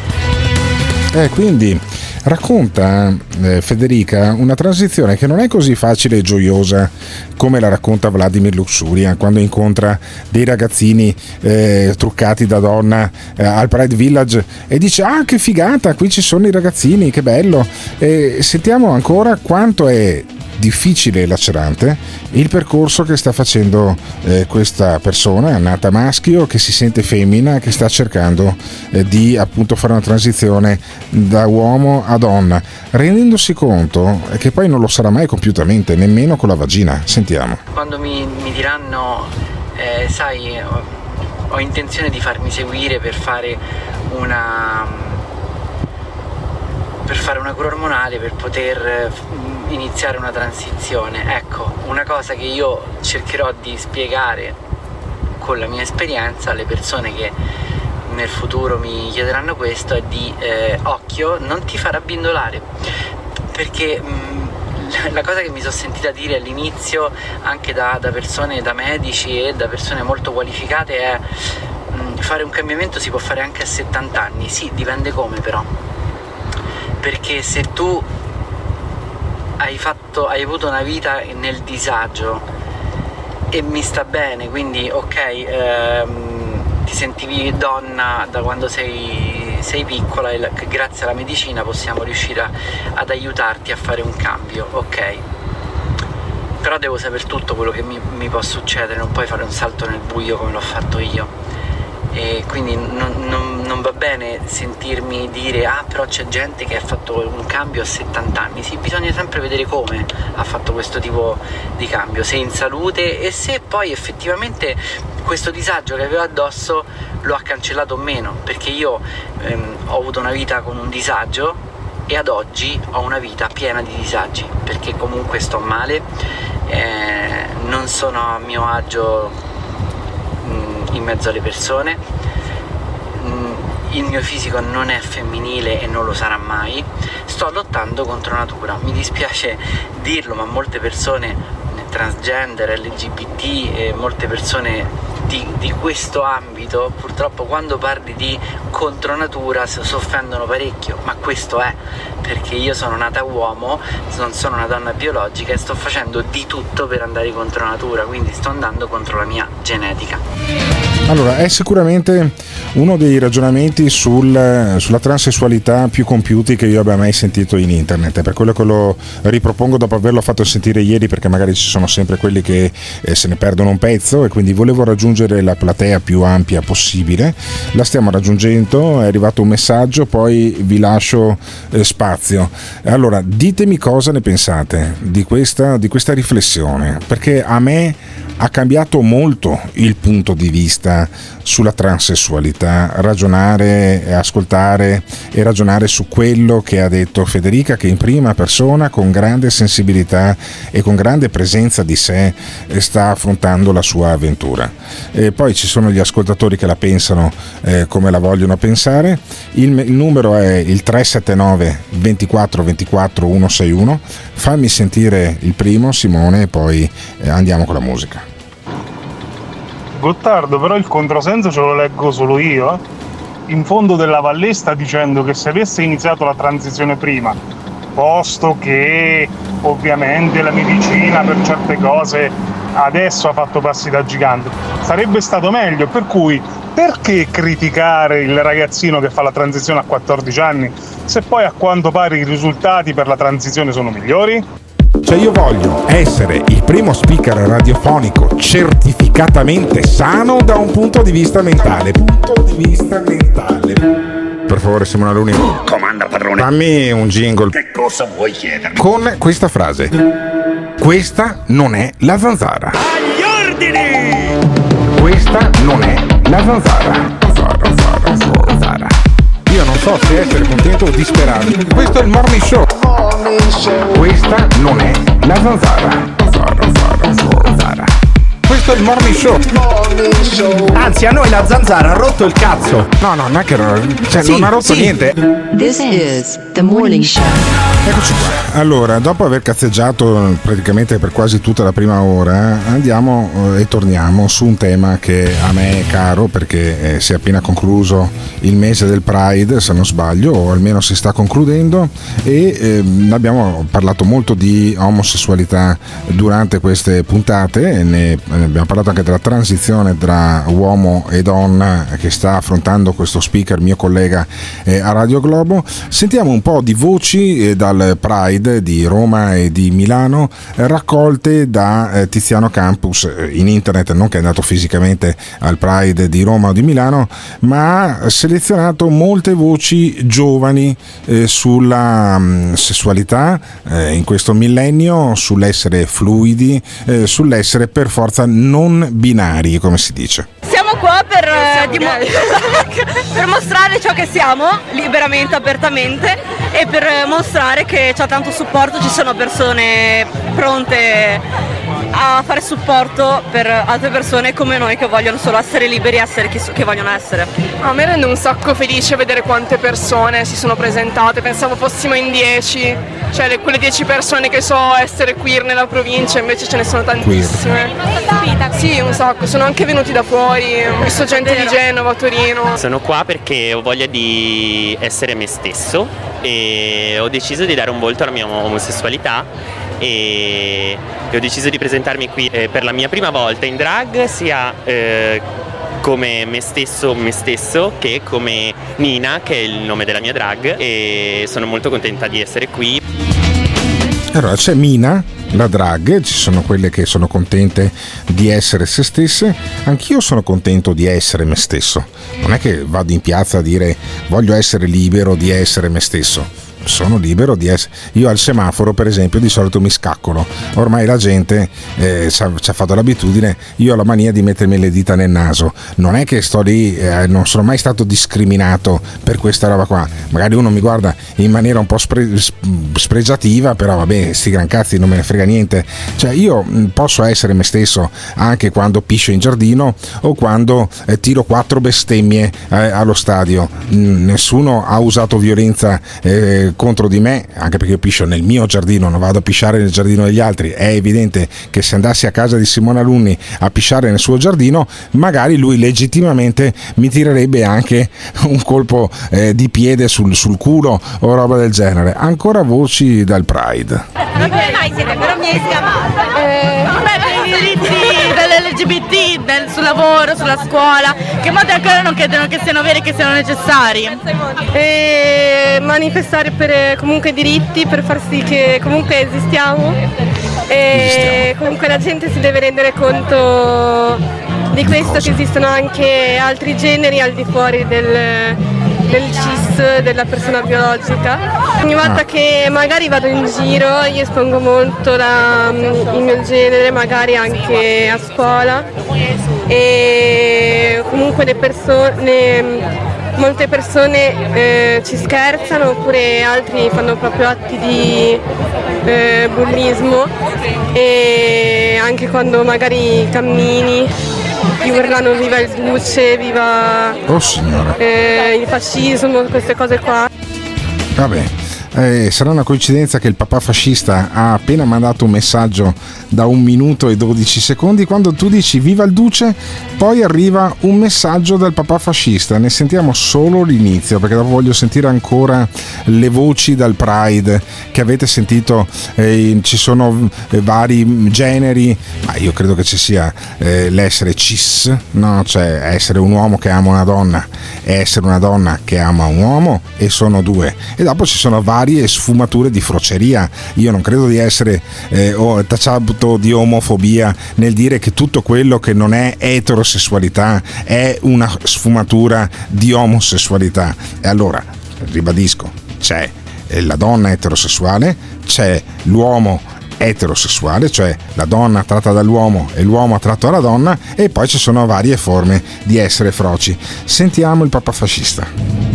Eh, quindi racconta eh, Federica una transizione che non è così facile e gioiosa come la racconta Vladimir Luxuria quando incontra dei ragazzini eh, truccati da donna eh, al Pride Village e dice ah che figata qui ci sono i ragazzini che bello. E sentiamo ancora quanto è difficile e lacerante il percorso che sta facendo eh, questa persona nata maschio che si sente femmina che sta cercando eh, di appunto fare una transizione da uomo a donna. Rendendosi conto che poi non lo sarà mai compiutamente nemmeno con la vagina. Sentiamo. Quando mi, mi diranno, eh, sai, ho, ho intenzione di farmi seguire per fare una, per fare una cura ormonale, per poter mm, iniziare una transizione. Ecco, una cosa che io cercherò di spiegare con la mia esperienza alle persone che nel futuro mi chiederanno questo è di eh, occhio, non ti far abbindolare. Perché mh, mm, la cosa che mi sono sentita dire all'inizio anche da, da, persone, da medici e da persone molto qualificate è mm, fare un cambiamento si può fare anche a 70 anni, sì, dipende come però perché se tu hai, fatto, hai avuto una vita nel disagio e mi sta bene, quindi ok, ehm, ti sentivi donna da quando sei, sei piccola e grazie alla medicina possiamo riuscire a, ad aiutarti a fare un cambio, ok. Però devo sapere tutto quello che mi, mi può succedere, non puoi fare un salto nel buio come l'ho fatto io e quindi non, non, non, va bene sentirmi dire ah però c'è gente che ha fatto un cambio a 70 anni, sì bisogna sempre vedere come ha fatto questo tipo di cambio, se in salute e se poi effettivamente questo disagio che aveva addosso lo ha cancellato o meno, perché io ehm, ho avuto una vita con un disagio e ad oggi ho una vita piena di disagi, perché comunque sto male, eh, non sono a mio agio in mezzo alle persone. Mm, il mio fisico non è femminile e non lo sarà mai. Sto lottando contro natura. Mi dispiace dirlo, ma molte persone transgender, LGBT e molte persone di, di, questo ambito purtroppo quando parli di contronatura si offendono parecchio, ma questo è perché io sono nata uomo, non sono una donna biologica e sto facendo di tutto per andare contro natura, quindi sto andando contro la mia genetica. Allora, è sicuramente uno dei ragionamenti sul, sulla transessualità più compiuti che io abbia mai sentito in internet. Per quello che lo ripropongo dopo averlo fatto sentire ieri, perché magari ci sono sempre quelli che eh, se ne perdono un pezzo e quindi volevo raggiungere la platea più ampia possibile. La stiamo raggiungendo, è arrivato un messaggio, poi vi lascio eh, spazio. Allora, ditemi cosa ne pensate di questa, di questa riflessione, perché a me ha cambiato molto il punto di vista sulla transessualità, ragionare, ascoltare e ragionare su quello che ha detto Federica che in prima persona con grande sensibilità e con grande presenza di sé sta affrontando la sua avventura. E poi ci sono gli ascoltatori che la pensano eh, come la vogliono pensare, il, il, numero è il 379 24 24 161, fammi sentire il primo Simone e poi eh, andiamo con la musica. Gottardo, però il controsenso ce lo leggo solo io. In fondo della valle sta dicendo che se avesse iniziato la transizione prima, posto che ovviamente la medicina per certe cose adesso ha fatto passi da gigante, sarebbe stato meglio. Per cui perché criticare il ragazzino che fa la transizione a 14 anni se poi a quanto pare i risultati per la transizione sono migliori? Cioè io voglio essere il primo speaker radiofonico certificatamente sano da un punto di vista mentale. Punto di vista mentale. Per favore Simona Luni. Comanda padrone. Fammi un jingle. Che cosa vuoi chiedermi? Con questa frase. Questa non è la zanzara. Agli ordini! Questa non è la zanzara. Zanzara, zanzara, zanzara. Io non so se essere contento o disperato. Questo è il morning show. Questa non è la zanzara. Questo è il morning show. Anzi, a noi la zanzara ha rotto il cazzo. No, no, non è che cioè, sì, non ha rotto sì. niente. This is the morning show. Eccoci qua. Allora, dopo aver cazzeggiato praticamente per quasi tutta la prima ora, andiamo eh, e torniamo su un tema che a me è caro perché eh, si è appena concluso il mese del Pride, se non sbaglio, o almeno si sta concludendo e eh, abbiamo parlato molto di omosessualità durante queste puntate, ne abbiamo parlato anche della transizione tra uomo e donna che sta affrontando questo speaker, mio collega eh, a Radio Globo. Sentiamo un po' di voci eh, dal Pride di Roma e di Milano eh, raccolte da eh, Tiziano Campus eh, in internet, non che è andato fisicamente al Pride di Roma o di Milano, ma ha selezionato molte voci giovani eh, sulla mh, mm, sessualità in questo millennio, sull'essere fluidi, sull'essere per forza non binari, come si dice. Siamo qua per, eh, dimo- per mostrare ciò che siamo, liberamente, apertamente, e per eh, mostrare che c'è tanto supporto, ci sono persone pronte a fare supporto per altre persone come noi che vogliono solo essere liberi e essere chi so- che vogliono essere. A me rende un sacco felice vedere quante persone si sono presentate, pensavo fossimo in 10, cioè le- quelle 10 persone che so essere queer nella provincia, invece ce ne sono tantissime. Sì, un sacco, sono anche venuti da fuori, ho visto gente di Genova, Torino. Sono qua perché ho voglia di essere me stesso e ho deciso di dare un volto alla mia omosessualità e ho deciso di presentarmi qui eh, per la mia prima volta in drag sia eh, come me stesso, me stesso, che come Nina, che è il nome della mia drag e sono molto contenta di essere qui. Allora c'è Mina, la drag, ci sono quelle che sono contente di essere se stesse, anch'io sono contento di essere me stesso. Non è che vado in piazza a dire voglio essere libero di essere me stesso. Sono libero di essere. Io al semaforo, per esempio, di solito mi scaccolo. Ormai la gente eh, ci, ha, fatto l'abitudine. Io ho la mania di mettermi le dita nel naso. Non è che sto lì, eh, non sono mai stato discriminato per questa roba qua. Magari uno mi guarda in maniera un po' spre- spregiativa, però vabbè, sti gran cazzi, non me ne frega niente. Cioè, io mh, posso essere me stesso anche quando piscio in giardino o quando eh, tiro quattro bestemmie eh, allo stadio. Mm, nessuno ha usato violenza eh, contro di me, anche perché io piscio nel mio giardino, non vado a pisciare nel giardino degli altri. È evidente che se andassi a casa di Simone Alunni a pisciare nel suo giardino, magari lui legittimamente mi tirerebbe anche un colpo eh, di piede sul, sul culo o roba del genere. Ancora voci dal Pride. Non mai siete, però mi hai scamato. Beh, per i diritti dell'LGBT, del- sul lavoro, sulla scuola, che molti ancora non credono che siano veri e che siano necessari. E manifestare per eh, comunque diritti, per far sì che comunque esistiamo e comunque la gente si deve rendere conto di questo, che esistono anche altri generi al di fuori del, del cis, della persona biologica. Ogni volta che magari vado in giro io espongo molto la- il mio genere, magari anche a scuola e comunque le persone molte persone eh, ci scherzano oppure altri fanno proprio atti di eh, bullismo e anche quando magari cammini ti urlano viva il duce, viva Oh signora. eh, il fascismo, queste cose qua. Vabbè, eh, sarà una coincidenza che il papà fascista ha appena mandato un messaggio da un minuto e 12 secondi. Quando tu dici viva il duce, poi arriva un messaggio dal papà fascista. Ne sentiamo solo l'inizio, perché dopo voglio sentire ancora le voci dal Pride che avete sentito. eh, ci sono eh, vari generi, ma io credo che ci sia eh, l'essere cis, no? cioè essere un uomo che ama una donna e essere una donna che ama un uomo, e sono due. E dopo ci sono varie sfumature di froceria. Io non credo di essere eh, tacciato di omofobia nel dire che tutto quello che non è eterosessualità è una sfumatura di omosessualità. E allora, ribadisco, c'è eh, la donna eterosessuale, c'è l'uomo eterosessuale, cioè la donna attratta dall'uomo e l'uomo attratto dalla donna, e poi ci sono varie forme di essere froci. Sentiamo il papa fascista.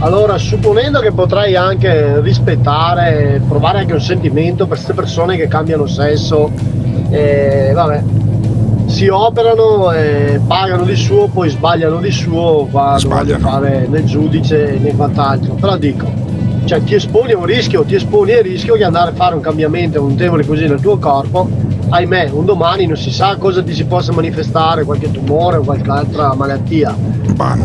Allora, supponendo che potrai anche rispettare, provare anche un sentimento per queste persone che cambiano sesso, eh, vabbè, si operano, eh, pagano di suo, poi sbagliano di suo, qua non voglio fare né giudice né quant'altro, però dico, cioè ti esponi a un rischio, ti esponi al rischio di andare a fare un cambiamento notevole così nel tuo corpo, ahimè, un domani non si sa cosa ti si possa manifestare, qualche tumore o qualche altra malattia.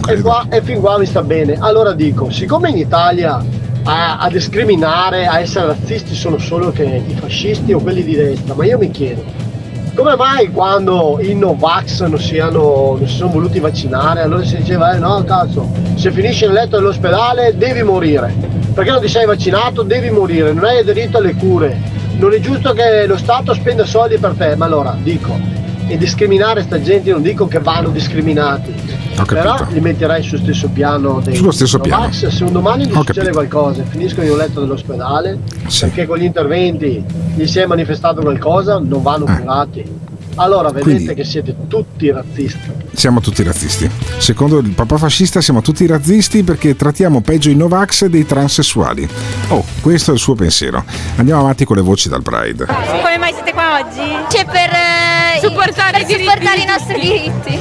E, qua, e fin qua mi sta bene. Allora dico, siccome in Italia a, a discriminare, a essere razzisti sono solo che i fascisti o quelli di destra, ma io mi chiedo, come mai quando i Novax non, siano, non si sono voluti vaccinare, allora si diceva, eh no cazzo, se finisci nel letto dell'ospedale devi morire, perché non ti sei vaccinato devi morire, non hai aderito alle cure, non è giusto che lo Stato spenda soldi per te, ma allora dico, e discriminare sta gente non dico che vanno discriminati, però li metterei sullo stesso piano dei Sullo stesso piano. Novax, se un domani gli Ho succede qualcosa e finiscono in un letto dell'ospedale, Sì. perché con gli interventi gli si è manifestato qualcosa, non vanno curati. Allora vedete. Quindi- che siete tutti razzisti. siamo tutti razzisti. Secondo il papà fascista siamo tutti razzisti perché trattiamo peggio i Novax dei transessuali. Oh, questo è il suo pensiero. Andiamo avanti con le voci dal Pride. Come mai siete qua oggi? C'è per, eh, supportare, per supportare i nostri diritti.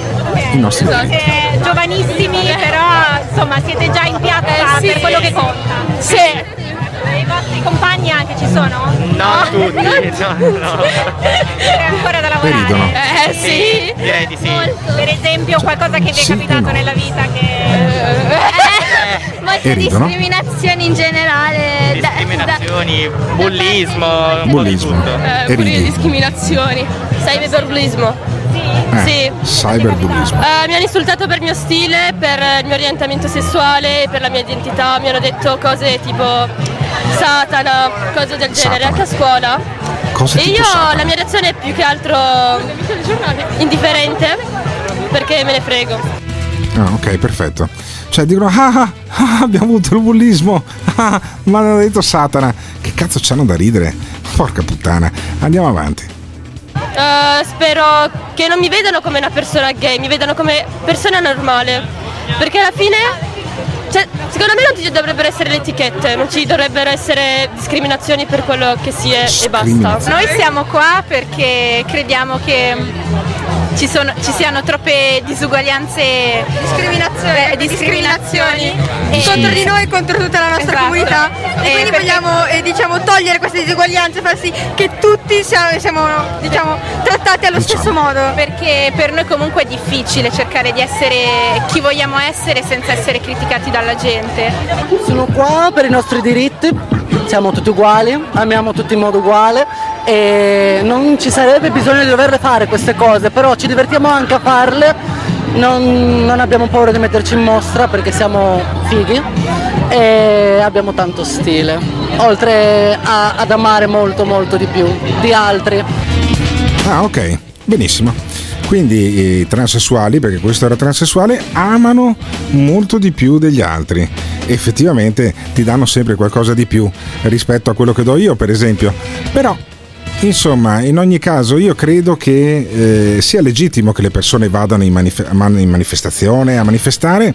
I nostri Siete Eh, giovanissimi, però insomma siete già in piazza Eh, sì. per quello che conta. Sì. I vostri compagni anche ci sono? Non tutti, no, no. C'è ancora da lavorare. Eh sì. Direi di sì. Per esempio qualcosa che vi è Sì e capitato no. nella vita che... Eh, molte E ridono. discriminazioni in generale. da- Discriminazioni, bullismo, un po' di Bullismo. tutto. da- E ridi. discriminazioni. Cyberbullismo. Eh, Sì. Cyberbullismo. Eh, mi hanno insultato per il mio stile, per il mio orientamento sessuale, per la mia identità, mi hanno detto cose tipo Satana, cose del genere, Satana. anche a scuola. Cose e io Satana. la mia reazione è più che altro indifferente, perché me ne frego. Ah, ok, perfetto. Cioè dicono, ah, ah, ah, abbiamo avuto il bullismo, ah, ma hanno detto Satana. Che cazzo c'hanno da ridere? Porca puttana. Andiamo avanti. Eh, spero che non mi vedano come una persona gay, mi vedano come persona normale. Perché alla fine, cioè, secondo me non ci dovrebbero essere le etichette, non ci dovrebbero essere discriminazioni per quello che si è e basta. Noi siamo qua perché crediamo che ci, sono- ci siano troppe disuguaglianze, discriminazioni, discriminazioni e- contro di noi e contro tutta la nostra Esatto. comunità e Eh, quindi perché- vogliamo eh, diciamo, togliere queste disuguaglianze far sì che tutti siamo, siamo, diciamo, trattati allo stesso modo Perché per noi comunque è difficile cercare di essere chi vogliamo essere senza essere criticati dalla gente. Sono qua per i nostri diritti, siamo tutti uguali, amiamo tutti in modo uguale e non ci sarebbe bisogno di doverle fare queste cose, però ci divertiamo anche a farle, non, non abbiamo paura di metterci in mostra perché siamo fighi e abbiamo tanto stile, oltre a- ad amare molto molto di più di altri. Ah, ok, benissimo. Quindi i transessuali, perché questo era transessuale, amano molto di più degli altri. Effettivamente ti danno sempre qualcosa di più rispetto a quello che do io, per esempio. Però, insomma, in ogni caso io credo che eh, sia legittimo che le persone vadano in, manif- man- in manifestazione a manifestare.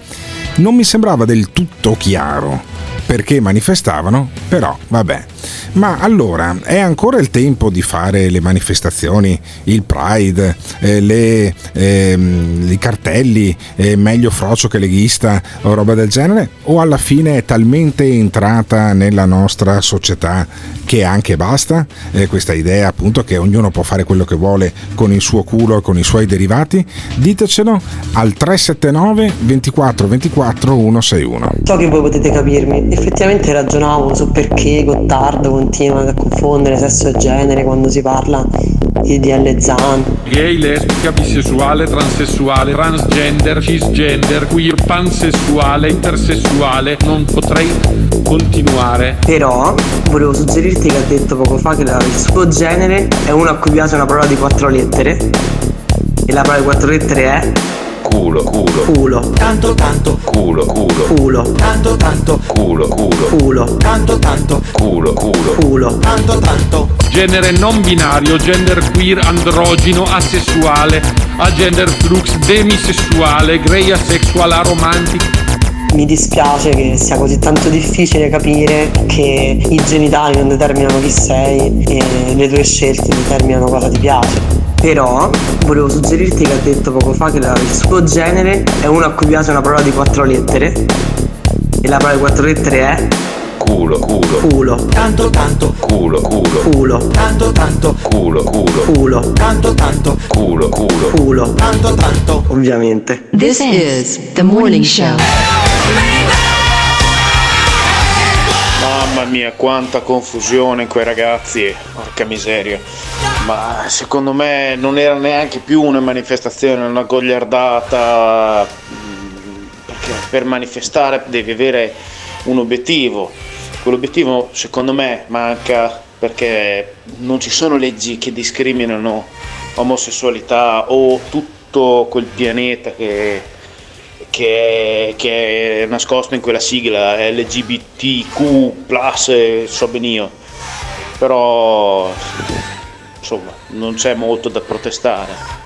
Non mi sembrava del tutto chiaro perché manifestavano, però vabbè. Ma allora è ancora il tempo di fare le manifestazioni, il Pride, eh, le, ehm, i cartelli, eh, meglio frocio che leghista o roba del genere? O alla fine è talmente entrata nella nostra società che anche basta? Eh, questa idea appunto che ognuno può fare quello che vuole con il suo culo e con i suoi derivati? Ditecelo al 379 24 24 161. So che voi potete capirmi, effettivamente ragionavo su perché Gottardo continua a confondere sesso e genere quando si parla di DL Zan. Gay, lesbica, bisessuale, transessuale, transgender, cisgender, queer, pansessuale, intersessuale, non potrei continuare. Però volevo suggerirti che ha detto poco fa che il suo genere è uno a cui piace una parola di quattro lettere e la parola di quattro lettere è Culo, culo. culo. Tanto, tanto, Culo, culo. Culo. tanto, tanto, Culo, culo. Culo. tanto, tanto, Culo, culo. Culo. tanto, tanto. Genere non binario, gender queer, androgino, asessuale, agender flux, demisessuale, grey asexual, aromantic. Mi dispiace che sia così tanto difficile capire che i genitali non determinano chi sei e le tue scelte determinano cosa ti piace. Però volevo suggerirti che ha detto poco fa che la- il suo genere è uno a cui piace una parola di quattro lettere e la parola di quattro lettere è Culo, culo. culo. Tanto, tanto, Culo, culo. Culo. tanto, tanto, Culo, culo. Culo. tanto, tanto, Culo, culo. Culo. tanto, tanto. Ovviamente. This is the morning show. Mamma mia, quanta confusione in quei ragazzi, porca miseria. Ma secondo me non era neanche più una manifestazione, una gogliardata. mm, Perché per manifestare devi avere un obiettivo. Quell'obiettivo secondo me manca perché non ci sono leggi che discriminano omosessualità o tutto quel pianeta che, che, è, che è nascosto in quella sigla LGBTQ, eh, so ben io. Però insomma non c'è molto da protestare.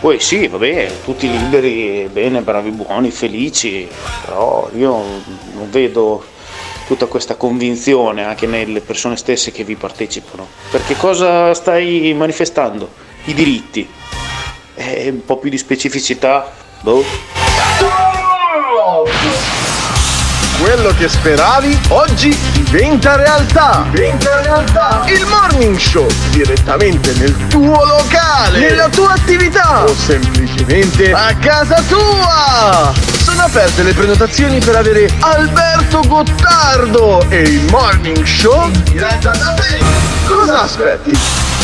Poi sì, vabbè, tutti liberi, bene, bravi, buoni, felici, però io non vedo tutta questa convinzione anche nelle persone stesse che vi partecipano. Perché cosa stai manifestando? I diritti. E un po' più di specificità? Boh. Quello che speravi oggi diventa realtà. Diventa realtà. Il morning show direttamente nel tuo locale, nella tua attività o semplicemente a casa tua. Sono aperte le prenotazioni per avere Alberto Gottardo e il morning show diretta da te. Cosa aspetti?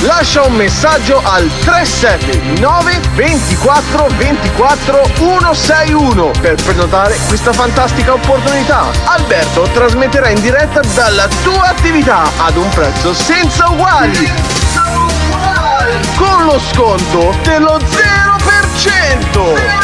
Lascia un messaggio al 379 24 24 161 per prenotare questa fantastica opportunità. Alberto trasmetterà in diretta dalla tua attività ad un prezzo senza uguali. Con lo sconto dello 0%.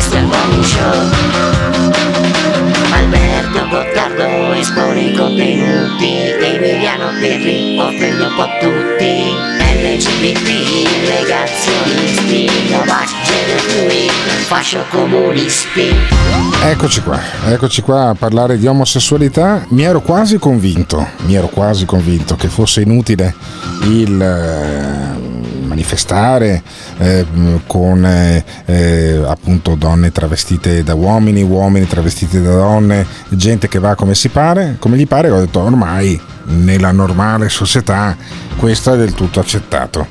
Questo è il morning show. Alberto Gottardo espone i contenuti Emiliano Perri offende un po' tutti LGBT, negazionisti, Novak, gender fascio comunisti Eccoci qua, eccoci qua a parlare di omosessualità. Mi ero quasi convinto, mi ero quasi convinto che fosse inutile il eh, manifestare eh, con eh, eh, appunto donne travestite da uomini, uomini travestiti da donne, gente che va come si pare, come gli pare. Ho detto ormai nella normale società questo è del tutto accettato.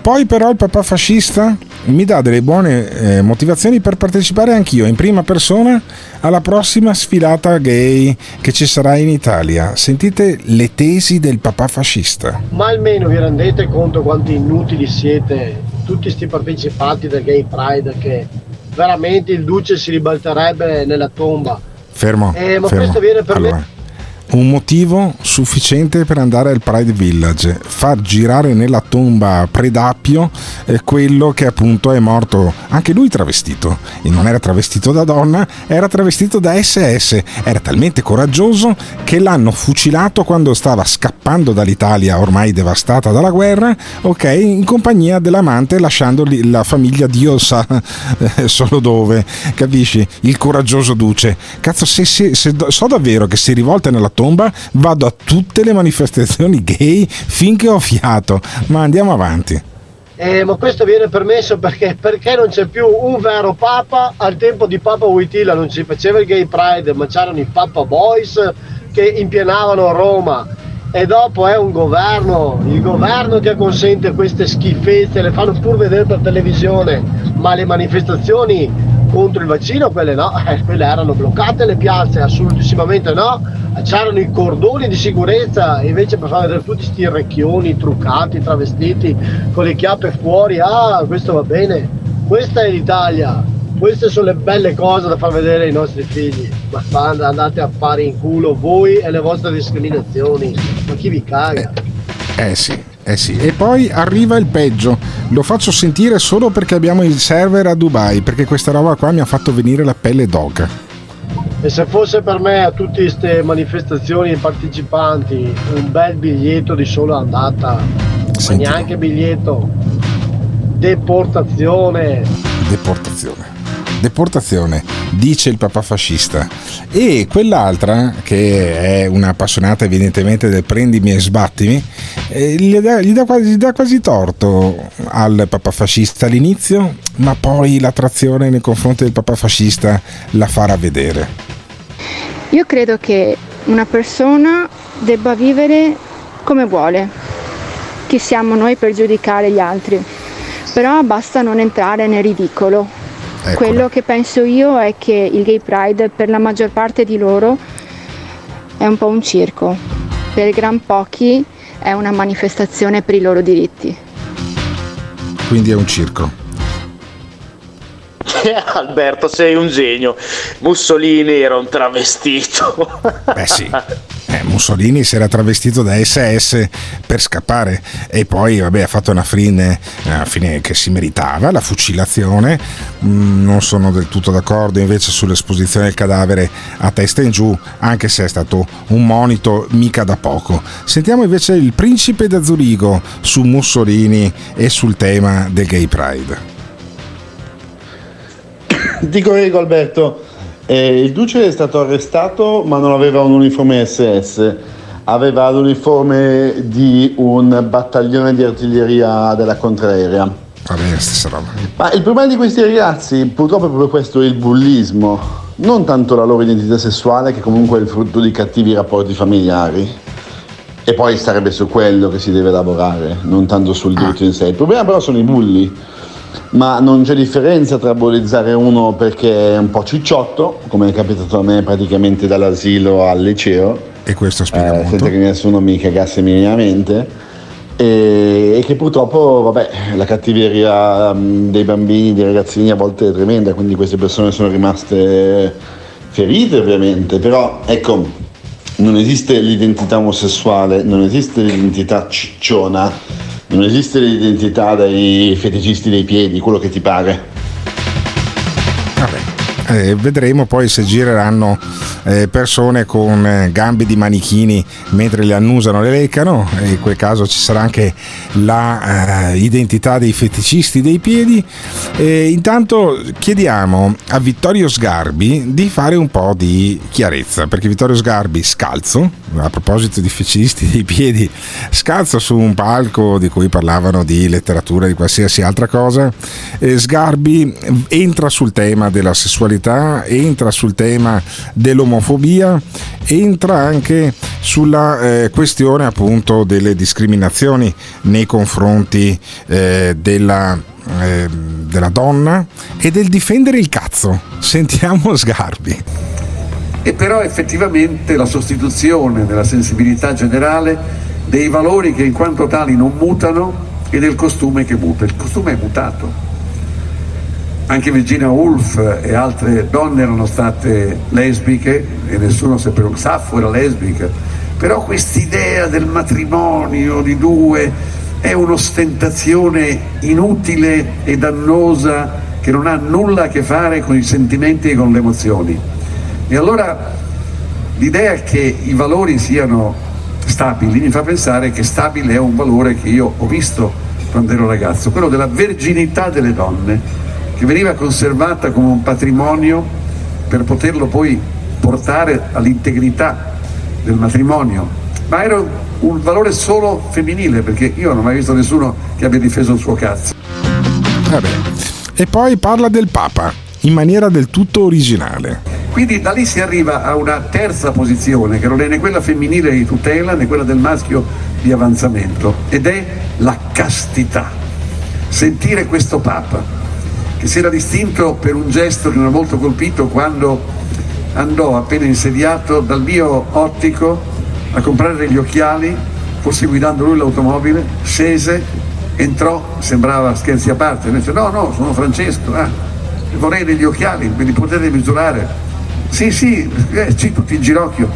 Poi però il papà fascista mi dà delle buone eh, motivazioni per partecipare anch'io in prima persona alla prossima sfilata gay che ci sarà in Italia. Sentite le tesi del papà fascista. Ma almeno vi rendete conto quanti inutili siete tutti questi partecipanti del Gay Pride che veramente il duce si ribalterebbe nella tomba. Fermo. Eh, ma fermo. questo viene per me- Allora, un motivo sufficiente per andare al Pride Village, far girare nella tomba Predappio eh, quello che appunto è morto, anche lui travestito, e non era travestito da donna, era travestito da SS, era talmente coraggioso che l'hanno fucilato quando stava scappando dall'Italia ormai devastata dalla guerra, ok, in compagnia dell'amante lasciandoli la famiglia Dio sa eh, solo dove, capisci? Il coraggioso duce. Cazzo, se, se- se so davvero che si rivolta nella tomba, vado a tutte le manifestazioni gay finché ho fiato, ma andiamo avanti. Eh, ma questo viene permesso perché, perché non c'è più un vero papa. Al tempo di Papa Wojtyla non si faceva il Gay Pride, ma c'erano i Papa Boys che impianavano Roma. E dopo è un governo, il governo che consente queste schifezze, le fanno pur vedere per televisione, ma le manifestazioni contro il vaccino, quelle no, eh, quelle erano bloccate le piazze, assolutissimamente no, c'erano i cordoni di sicurezza, invece per far vedere tutti sti recchioni truccati, travestiti, con le chiappe fuori, ah questo va bene, questa è l'Italia, queste sono le belle cose da far vedere ai nostri figli, ma andate a fare in culo voi e le vostre discriminazioni, ma chi vi caga? Eh sì, eh sì. E poi arriva il peggio. Lo faccio sentire solo perché abbiamo il server a Dubai, perché questa roba qua mi ha fatto venire la pelle d'oca. E se fosse per me a tutte queste manifestazioni e partecipanti un bel biglietto di solo andata, ma neanche biglietto, deportazione. Deportazione. Deportazione, dice il papà fascista. E quell'altra, che è un'appassionata evidentemente del prendimi e sbattimi, eh, gli, dà, quasi, quasi torto al papà fascista all'inizio, ma poi l'attrazione nei confronti del papà fascista la farà vedere. Io credo che una persona debba vivere come vuole. Chi siamo noi per giudicare gli altri? Però basta non entrare nel ridicolo. Eccola. Quello che penso io è che il Gay Pride per la maggior parte di loro è un po' un circo. Per gran pochi è una manifestazione per i loro diritti. quindi è un circo. Alberto, sei un genio. Mussolini era un travestito. Beh sì. Eh, Mussolini si era travestito da SS per scappare e poi vabbè, ha fatto una fine, una fine che si meritava, la fucilazione. Mm, non sono del tutto d'accordo invece sull'esposizione del cadavere a testa in giù, anche se è stato un monito mica da poco. Sentiamo invece il principe da Zurigo su Mussolini e sul tema del gay pride. Ti correggo Alberto, eh, il Duce è stato arrestato ma non aveva un uniforme SS, aveva l'uniforme di un battaglione di artiglieria della contraerea. Va bene, stessa roba. Ma il problema di questi ragazzi purtroppo è proprio questo, il bullismo, non tanto la loro identità sessuale che comunque è il frutto di cattivi rapporti familiari. E poi sarebbe su quello che si deve lavorare, non tanto sul diritto in sé. Il problema però sono i bulli ma non c'è differenza tra bullizzare uno perché è un po' cicciotto, come è capitato a me praticamente dall'asilo al liceo, e questo spiega eh, molto. senza che nessuno mi cagasse minimamente, e, e che purtroppo vabbè, la cattiveria mm, dei bambini, dei ragazzini a volte è tremenda, quindi queste persone sono rimaste ferite ovviamente, però ecco, non esiste l'identità omosessuale, non esiste l'identità cicciona, non esiste l'identità dei feticisti dei piedi, quello che ti pare. Eh, vedremo poi se gireranno eh, persone con eh, gambe di manichini mentre le annusano le leccano e in quel caso ci sarà anche l'identità dei feticisti dei piedi. E intanto chiediamo a Vittorio Sgarbi di fare un po' di chiarezza perché Vittorio Sgarbi scalzo a proposito di feticisti dei piedi scalzo su un palco di cui parlavano di letteratura di qualsiasi altra cosa. Eh, Sgarbi entra sul tema della sessualità entra sul tema dell'omofobia, entra anche sulla eh, questione appunto delle discriminazioni nei confronti eh, della, eh, della donna e del difendere il cazzo. Sentiamo Sgarbi. E però effettivamente la sostituzione nella sensibilità generale dei valori che in quanto tali non mutano e del costume che muta. Il costume è mutato anche Virginia Woolf e altre donne erano state lesbiche e nessuno sapeva, Saffo era lesbica, però quest'idea del matrimonio di due è un'ostentazione inutile e dannosa che non ha nulla a che fare con i sentimenti e con le emozioni. E allora l'idea che i valori siano stabili mi fa pensare che stabile è un valore che io ho visto quando ero ragazzo, quello della verginità delle donne che veniva conservata come un patrimonio per poterlo poi portare all'integrità del matrimonio, ma era un valore solo femminile perché io non ho mai visto nessuno che abbia difeso il suo cazzo. Vabbè. E poi parla del Papa in maniera del tutto originale. Quindi da lì si arriva a una terza posizione che non è né quella femminile di tutela né quella del maschio di avanzamento ed è la castità. Sentire questo Papa che si era distinto per un gesto che mi ha molto colpito quando andò appena insediato dal mio ottico a comprare degli occhiali, forse guidando lui l'automobile, scese, entrò, sembrava scherzi a parte, mi dice no no sono Francesco, ah, vorrei degli occhiali, me li potete misurare? Sì sì, eh, sì, tutti in ginocchio.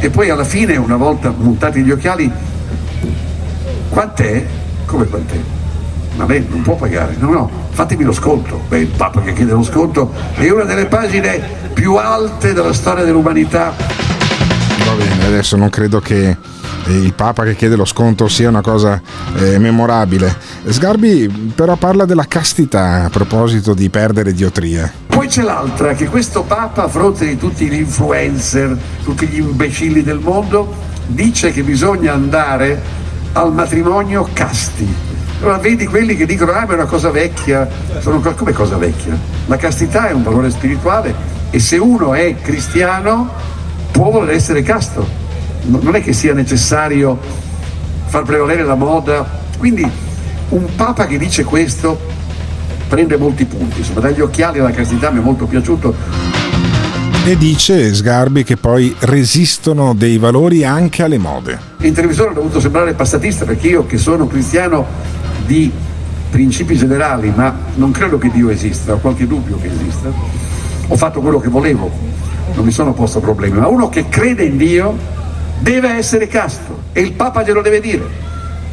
E poi alla fine, una volta montati gli occhiali, quant'è? Come quant'è? Ma lei non può pagare, no no, fatemi lo sconto. Beh, il Papa che chiede lo sconto è una delle pagine più alte della storia dell'umanità. Va bene, adesso non credo che il Papa che chiede lo sconto sia una cosa eh, memorabile. Sgarbi però parla della castità a proposito di perdere diotria. Poi c'è l'altra, che questo Papa, a fronte di tutti gli influencer, tutti gli imbecilli del mondo, dice che bisogna andare al matrimonio casti. Allora vedi quelli che dicono ah ma è una cosa vecchia, sono come cosa vecchia? La castità è un valore spirituale e se uno è cristiano può voler essere casto, non è che sia necessario far prevalere la moda, quindi un papa che dice questo prende molti punti, insomma dagli occhiali alla castità mi è molto piaciuto. E dice Sgarbi che poi resistono dei valori anche alle mode. In televisione ho dovuto sembrare passatista perché io che sono cristiano di principi generali, ma non credo che Dio esista, ho qualche dubbio che esista, ho fatto quello che volevo, non mi sono posto problemi, ma uno che crede in Dio deve essere casto e il Papa glielo deve dire.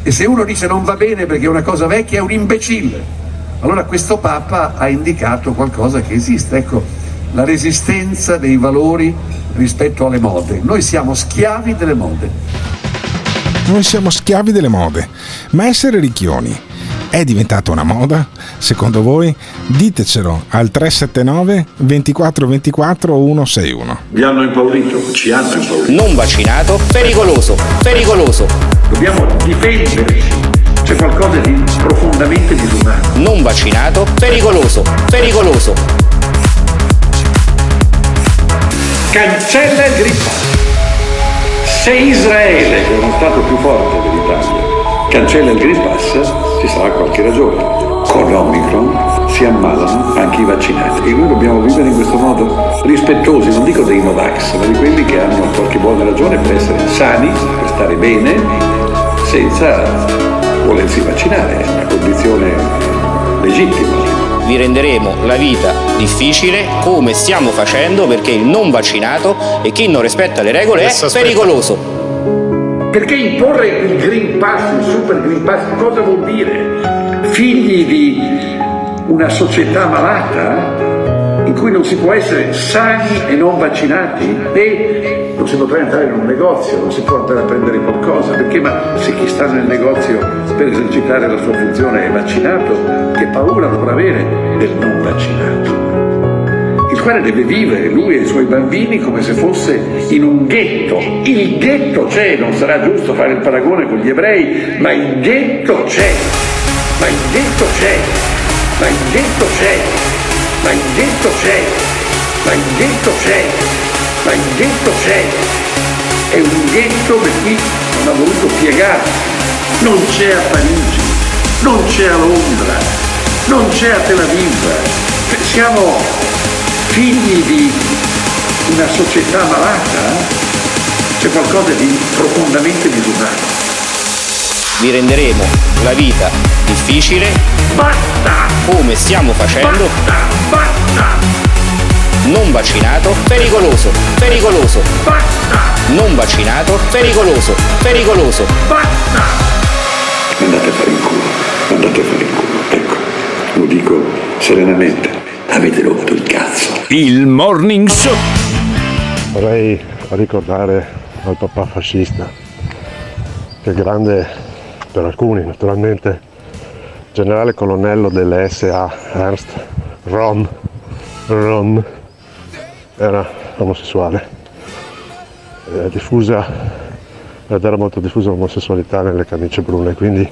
E se uno dice non va bene perché è una cosa vecchia è un imbecille. Allora questo Papa ha indicato qualcosa che esiste, ecco, la resistenza dei valori rispetto alle mode. Noi siamo schiavi delle mode. Noi siamo schiavi delle mode, ma essere ricchioni è diventata una moda? Secondo voi? Ditecelo al 379 24 24 161. Vi hanno impaurito, ci hanno impaurito. Non vaccinato, pericoloso, pericoloso. Dobbiamo difenderci. C'è qualcosa di profondamente disumano. Non vaccinato, pericoloso, pericoloso. Cancella il Pass. Se Israele, che è uno Stato più forte dell'Italia, cancella il Green Pass, ci sarà qualche ragione. Con l'Omicron si ammalano anche i vaccinati e noi dobbiamo vivere in questo modo rispettosi, non dico dei Novax, ma di quelli che hanno qualche buona ragione per essere sani, per stare bene, senza volersi vaccinare, è una condizione legittima. Vi renderemo la vita difficile come stiamo facendo perché il non vaccinato e chi non rispetta le regole è pericoloso. Perché imporre il Green Pass, il Super Green Pass, cosa vuol dire? Figli di una società malata in cui non si può essere sani e non vaccinati e non si potrà entrare in un negozio, non si può andare a prendere qualcosa, perché ma se chi sta nel negozio per esercitare la sua funzione è vaccinato, che paura dovrà avere del non vaccinato? Il quale deve vivere lui e i suoi bambini come se fosse in un ghetto. Il ghetto c'è, non sarà giusto fare il paragone con gli ebrei, ma il ghetto c'è, ma il ghetto c'è, ma il ghetto c'è, ma il ghetto c'è, ma il ghetto c'è, ma il ghetto c'è. È un ghetto per chi non ha voluto piegarsi. Non c'è a Parigi, non c'è a Londra, non c'è a Tel Aviv. Siamo figli di una società malata. C'è qualcosa di profondamente disumano. Vi renderemo la vita difficile Basta! come stiamo facendo non vaccinato, pericoloso, pericoloso. Non vaccinato, pericoloso, pericoloso. Andate a fare in culo, andate a fare in culo. Ecco, lo dico serenamente. Avete rotto il cazzo. Il Morning Show. Vorrei ricordare al papà fascista che grande per alcuni naturalmente generale colonnello delle SA Ernst Rom Rom era omosessuale era diffusa ed era molto diffusa l'omosessualità nelle camicie brune quindi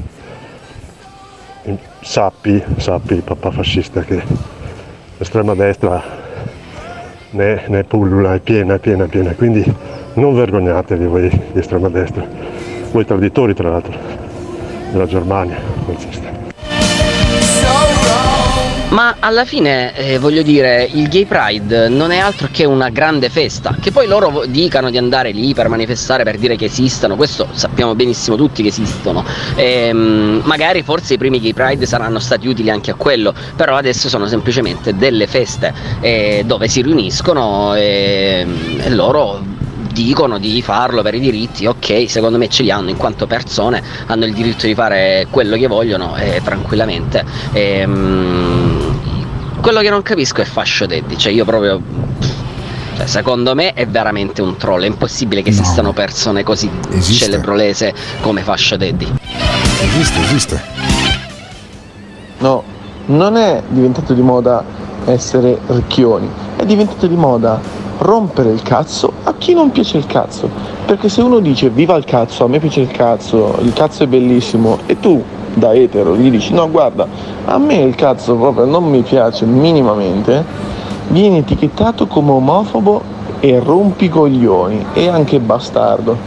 sappi sappi papà fascista che l'estrema destra ne, ne pullula, è piena, è piena, è piena. Quindi non vergognatevi voi di estrema destra, voi traditori tra l'altro della Germania nazista. Ma alla fine, eh, voglio dire, il Gay Pride non è altro che una grande festa. Che poi loro dicano di andare lì per manifestare, per dire che esistono, questo sappiamo benissimo tutti che esistono. Ehm, magari forse i primi Gay Pride saranno stati utili anche a quello, però adesso sono semplicemente delle feste eh, dove si riuniscono e, e loro dicono di farlo per i diritti, ok, secondo me ce li hanno in quanto persone, hanno il diritto di fare quello che vogliono eh, tranquillamente. Ehm, quello che non capisco è Fascio Daddy, cioè io proprio... cioè, secondo me è veramente un troll, è impossibile che esistano persone così Esiste. celebrolese come Fascio Daddy. Esiste, esiste. No, non è diventato di moda essere ricchioni, è diventato di moda rompere il cazzo a chi non piace il cazzo. Perché se uno dice viva il cazzo, a me piace il cazzo, il cazzo è bellissimo, e tu da etero gli dici no guarda, a me il cazzo proprio non mi piace minimamente, vieni etichettato come omofobo e rompicoglioni e anche bastardo.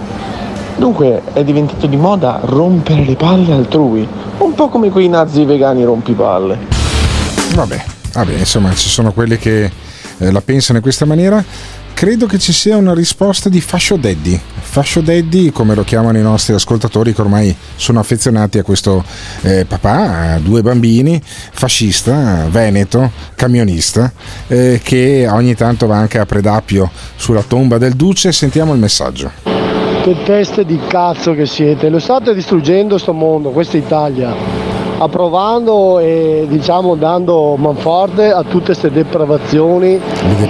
Dunque è diventato di moda rompere le palle altrui, un po' come quei nazi vegani rompipalle. Vabbè, vabbè, insomma, ci sono quelli che eh, la pensano in questa maniera. Credo che ci sia una risposta di Fascio Daddy. Fascio Daddy, come lo chiamano i nostri ascoltatori che ormai sono affezionati a questo eh, papà, due bambini, fascista, veneto, camionista, eh, che ogni tanto va anche a Predappio sulla tomba del duce. Sentiamo il messaggio. Che teste di cazzo che siete, lo state distruggendo sto mondo, questa Italia approvando e diciamo dando manforte a tutte queste depravazioni,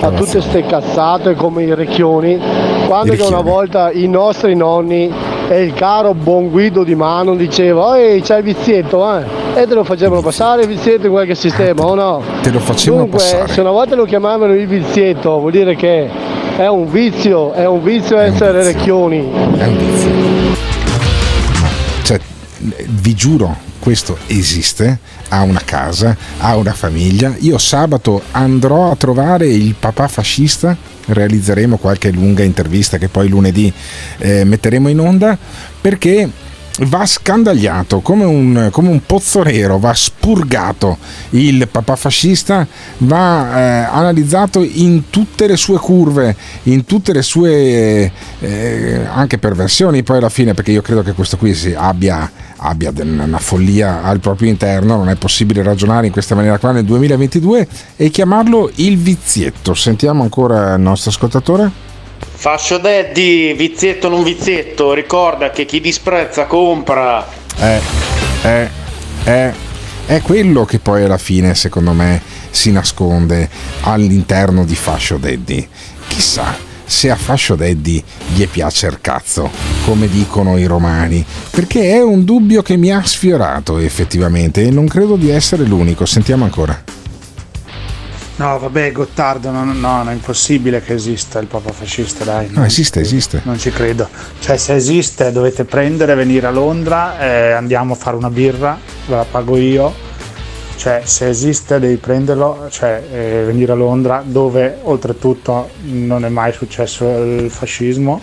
a tutte queste cazzate come i recchioni, quando che una volta i nostri nonni e il caro buon Guido di Mano diceva ehi c'è il vizietto eh? e te lo facevano passare il vizietto in qualche sistema o no? Te lo facevano Dunque passare. se una volta lo chiamavano il vizietto vuol dire che è un vizio, è un vizio essere recchioni. È un vizio. Cioè, vi giuro, questo esiste, ha una casa, ha una famiglia. Io sabato andrò a trovare il papà fascista, realizzeremo qualche lunga intervista che poi lunedì eh, metteremo in onda, perché va scandagliato come un, come un pozzo nero, va spurgato il papà fascista, va eh, analizzato in tutte le sue curve, in tutte le sue eh, anche perversioni poi alla fine, perché io credo che questo qui abbia, abbia una follia al proprio interno, non è possibile ragionare in questa maniera qua nel 2022 e chiamarlo il vizietto. Sentiamo ancora il nostro ascoltatore. Fascio Daddy, vizietto non vizietto, ricorda che chi disprezza compra. è, è, è, è quello che poi alla fine, secondo me, si nasconde all'interno di Fascio Daddy. Chissà se a Fascio Daddy gli piace il cazzo, come dicono i romani, perché è un dubbio che mi ha sfiorato effettivamente e non credo di essere l'unico. Sentiamo ancora. No, vabbè, Gottardo, no, no, no, è impossibile che esista il papa fascista, dai. No, esiste, esiste. Non ci credo. Cioè, se esiste, dovete prendere, venire a Londra, eh, andiamo a fare una birra, ve la pago io. Cioè, se esiste, devi prenderlo, cioè, eh, venire a Londra, dove oltretutto non è mai successo il fascismo.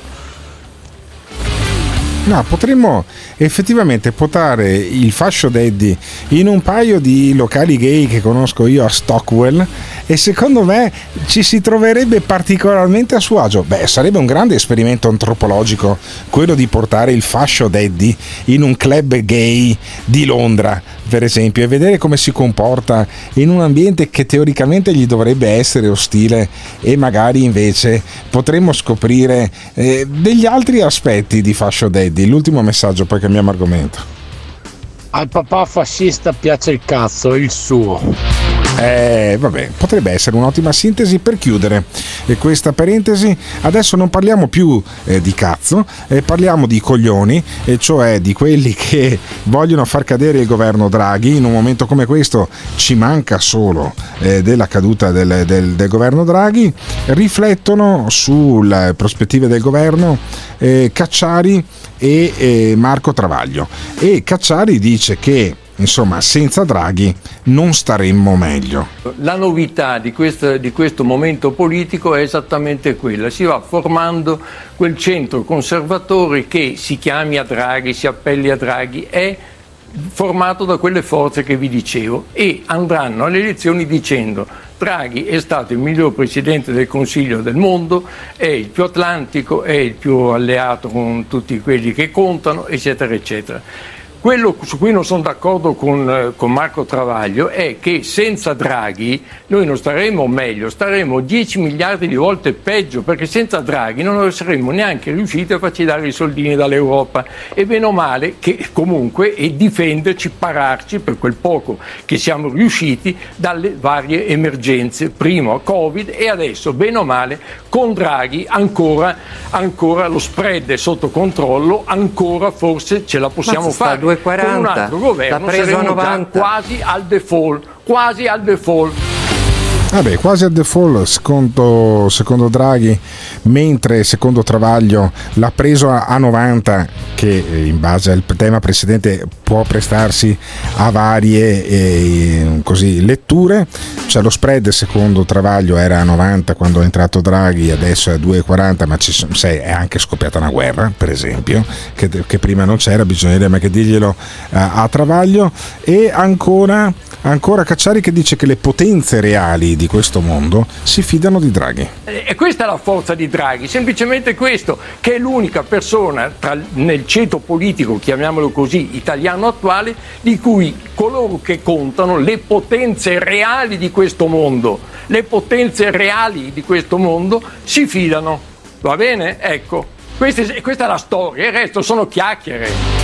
No, potremmo effettivamente portare il fascio daddy in un paio di locali gay che conosco io a Stockwell e secondo me ci si troverebbe particolarmente a suo agio. Beh, sarebbe un grande esperimento antropologico quello di portare il fascio daddy in un club gay di Londra, per esempio, e vedere come si comporta in un ambiente che teoricamente gli dovrebbe essere ostile e magari invece potremmo scoprire eh, degli altri aspetti di fascio daddy. L'ultimo messaggio, poi cambiamo argomento. Al papà fascista piace il cazzo, il suo. Eh, vabbè, potrebbe essere un'ottima sintesi per chiudere questa parentesi. Adesso non parliamo più eh, di cazzo, eh, parliamo di coglioni, e cioè di quelli che vogliono far cadere il governo Draghi. In un momento come questo ci manca solo eh, della caduta del, del- del governo Draghi. Riflettono sulle prospettive del governo eh, Cacciari e eh, Marco Travaglio. E Cacciari dice che insomma senza Draghi non staremmo meglio. La novità di questo, di questo momento politico è esattamente quella, si va formando quel centro conservatore che si chiami a Draghi, si appelli a Draghi, è formato da quelle forze che vi dicevo e andranno alle elezioni dicendo Draghi è stato il miglior presidente del Consiglio del mondo, è il più atlantico, è il più alleato con tutti quelli che contano, eccetera, eccetera. Quello su cui non sono d'accordo con, eh, con Marco Travaglio è che senza Draghi noi non staremo meglio, staremo 10 miliardi di volte peggio, perché senza Draghi non saremmo neanche riusciti a farci dare i soldini dall'Europa e bene o male che comunque e difenderci, pararci per quel poco che siamo riusciti dalle varie emergenze, prima Covid e adesso bene o male con Draghi ancora, ancora lo spread è sotto controllo, ancora forse ce la possiamo fare. 2,40, Con un altro governo l'ha preso a saremo già 90. quasi al default, quasi al default. Vabbè, quasi al default secondo, secondo Draghi, mentre secondo Travaglio l'ha preso a, a 90, che eh, in base al tema precedente può prestarsi a varie eh, così, letture. Cioè lo spread secondo Travaglio era a 90 quando è entrato Draghi, adesso è a 2,40, ma ci sai, è anche scoppiata una guerra, per esempio, che, che prima non c'era, bisognerebbe anche dirglielo eh, a Travaglio. E ancora Ancora Cacciari che dice che le potenze reali di questo mondo si fidano di Draghi. E questa è la forza di Draghi, semplicemente questo, che è l'unica persona tra- nel ceto politico, chiamiamolo così, italiano attuale, di cui coloro che contano, le potenze reali di questo mondo, le potenze reali di questo mondo si fidano. Va bene? Ecco, questa è, questa è la storia, il resto sono chiacchiere.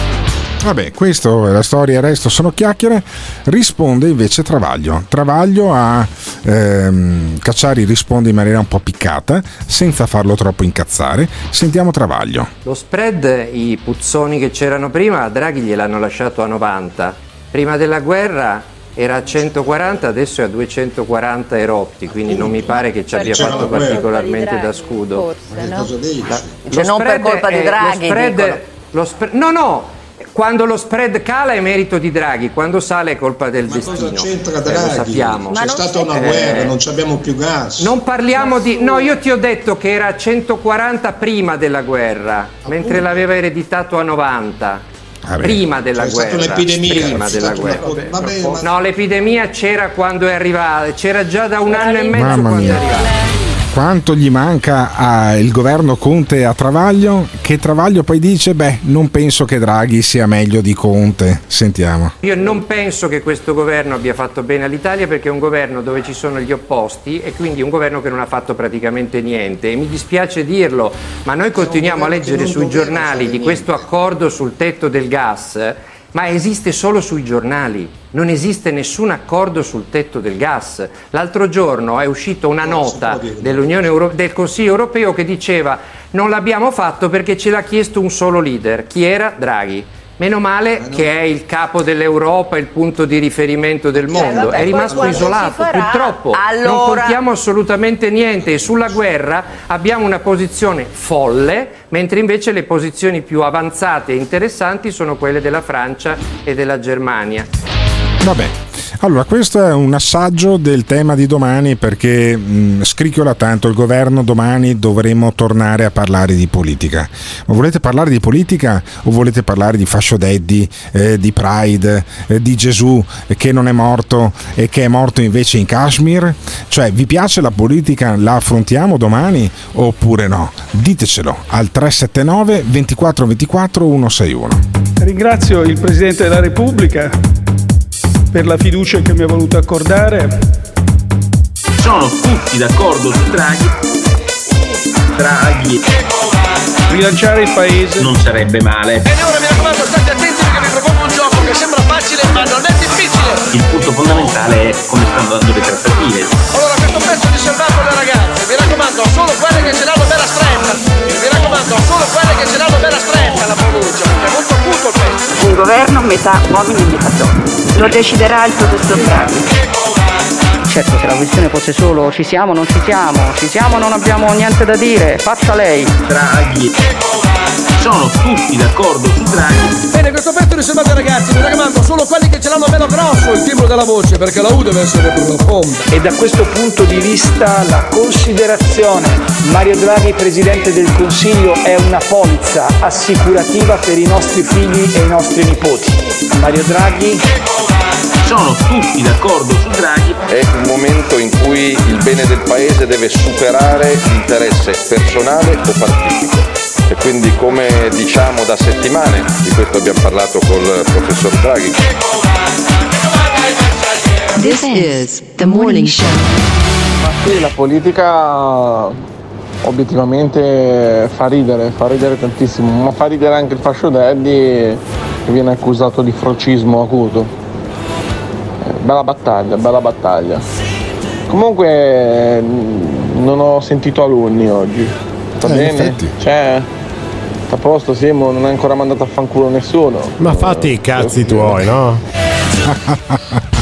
Vabbè, questa è la storia, il resto sono chiacchiere. Risponde invece Travaglio. Travaglio a ehm, Cacciari risponde in maniera un po' piccata, senza farlo troppo incazzare. Sentiamo Travaglio. Lo spread, i puzzoni che c'erano prima, a Draghi gliel'hanno lasciato a 90. Prima della guerra era a 140, adesso è a 240 erotti, quindi non mi pare che ci abbia fatto la particolarmente da scudo. Cosa dici? Cioè, non per colpa di Draghi, Lo spread, lo spre- no, no. Quando lo spread cala è merito di Draghi, quando sale è colpa del Ma destino. cosa c'entra Eh, Draghi? lo sappiamo. C'è stata una Eh, guerra, non ci abbiamo più gas. Non parliamo di. No, io ti ho detto che era a 140 prima della guerra, mentre l'aveva ereditato a 90. Vabbè. Prima della C'è stata guerra. un'epidemia, Prima della stata una- guerra. vabbè, ma- No, l'epidemia c'era quando è arrivata, c'era già da un anno e mezzo Mamma quando è arrivata. Quanto gli manca al governo Conte a Travaglio? Che Travaglio poi dice: Beh, non penso che Draghi sia meglio di Conte. Sentiamo. Io non penso che questo governo abbia fatto bene all'Italia perché è un governo dove ci sono gli opposti e quindi un governo che non ha fatto praticamente niente. E mi dispiace dirlo, ma noi continuiamo a leggere sui giornali di questo accordo sul tetto del gas, ma esiste solo sui giornali. Non esiste nessun accordo sul tetto del gas. L'altro giorno è uscita una nota dell'Unione Euro- del Consiglio europeo che diceva non l'abbiamo fatto perché ce l'ha chiesto un solo leader. Chi era? Draghi. Meno male che è il capo dell'Europa, il punto di riferimento del mondo. vabbè, è rimasto isolato. farà, Purtroppo non allora- contiamo assolutamente niente e sulla guerra abbiamo una posizione folle, mentre invece le posizioni più avanzate e interessanti sono quelle della Francia e della Germania. Vabbè, allora questo è un assaggio del tema di domani perché mh, scricchiola tanto il governo domani dovremo tornare a parlare di politica. Ma volete parlare di politica o volete parlare di fascio daddy, eh, di Pride, eh, di Gesù eh, che non è morto e che è morto invece in Kashmir? Cioè vi piace la politica, la affrontiamo domani oppure no? Ditecelo al 379 24 24 161. Ringrazio il Presidente della Repubblica per la fiducia che mi ha voluto accordare. Sono tutti d'accordo su Draghi. Draghi. Rilanciare il paese. Non sarebbe male. E ora mi raccomando, state attenti perché vi propongo un gioco che sembra facile ma non è difficile. Il punto fondamentale è come stanno andando le trattative. Allora, questo pezzo riservato alle ragazze, mi raccomando, solo quelle che ce l'hanno bella stretta. Raccomando, solo quelle che ce l'hanno bella stretta la pronuncia, perché è molto acuto il pezzo. Un governo metà uomini e metà donne. Lo deciderà il professor Draghi. Certo, se la questione fosse solo ci siamo o non ci siamo, ci siamo o non abbiamo niente da dire, faccia lei. Draghi. Sono tutti d'accordo su Draghi. Bene, questo pezzo riservato ai ragazzi, mi raccomando, solo quelli che ce l'hanno bello grosso il timbro della voce, perché la U deve essere profonda. E da questo punto di vista la considerazione Mario Draghi Presidente del Consiglio è una polizza assicurativa per i nostri figli e i nostri nipoti. Mario Draghi Sono tutti d'accordo su Draghi. È un momento in cui il bene del paese deve superare l'interesse personale o partitico. E quindi come diciamo da settimane, di questo abbiamo parlato col professor Draghi, This is the morning show. Ma sì, la politica obiettivamente fa ridere, fa ridere tantissimo, ma fa ridere anche il fascio daddy che viene accusato di frocismo acuto. Bella battaglia, bella battaglia. Comunque mh, non ho sentito alunni oggi. Va Eh, bene? effetti. Cioè, a posto, Simo, non è ancora mandato a fanculo nessuno. Ma fatti i cazzi tuoi, no?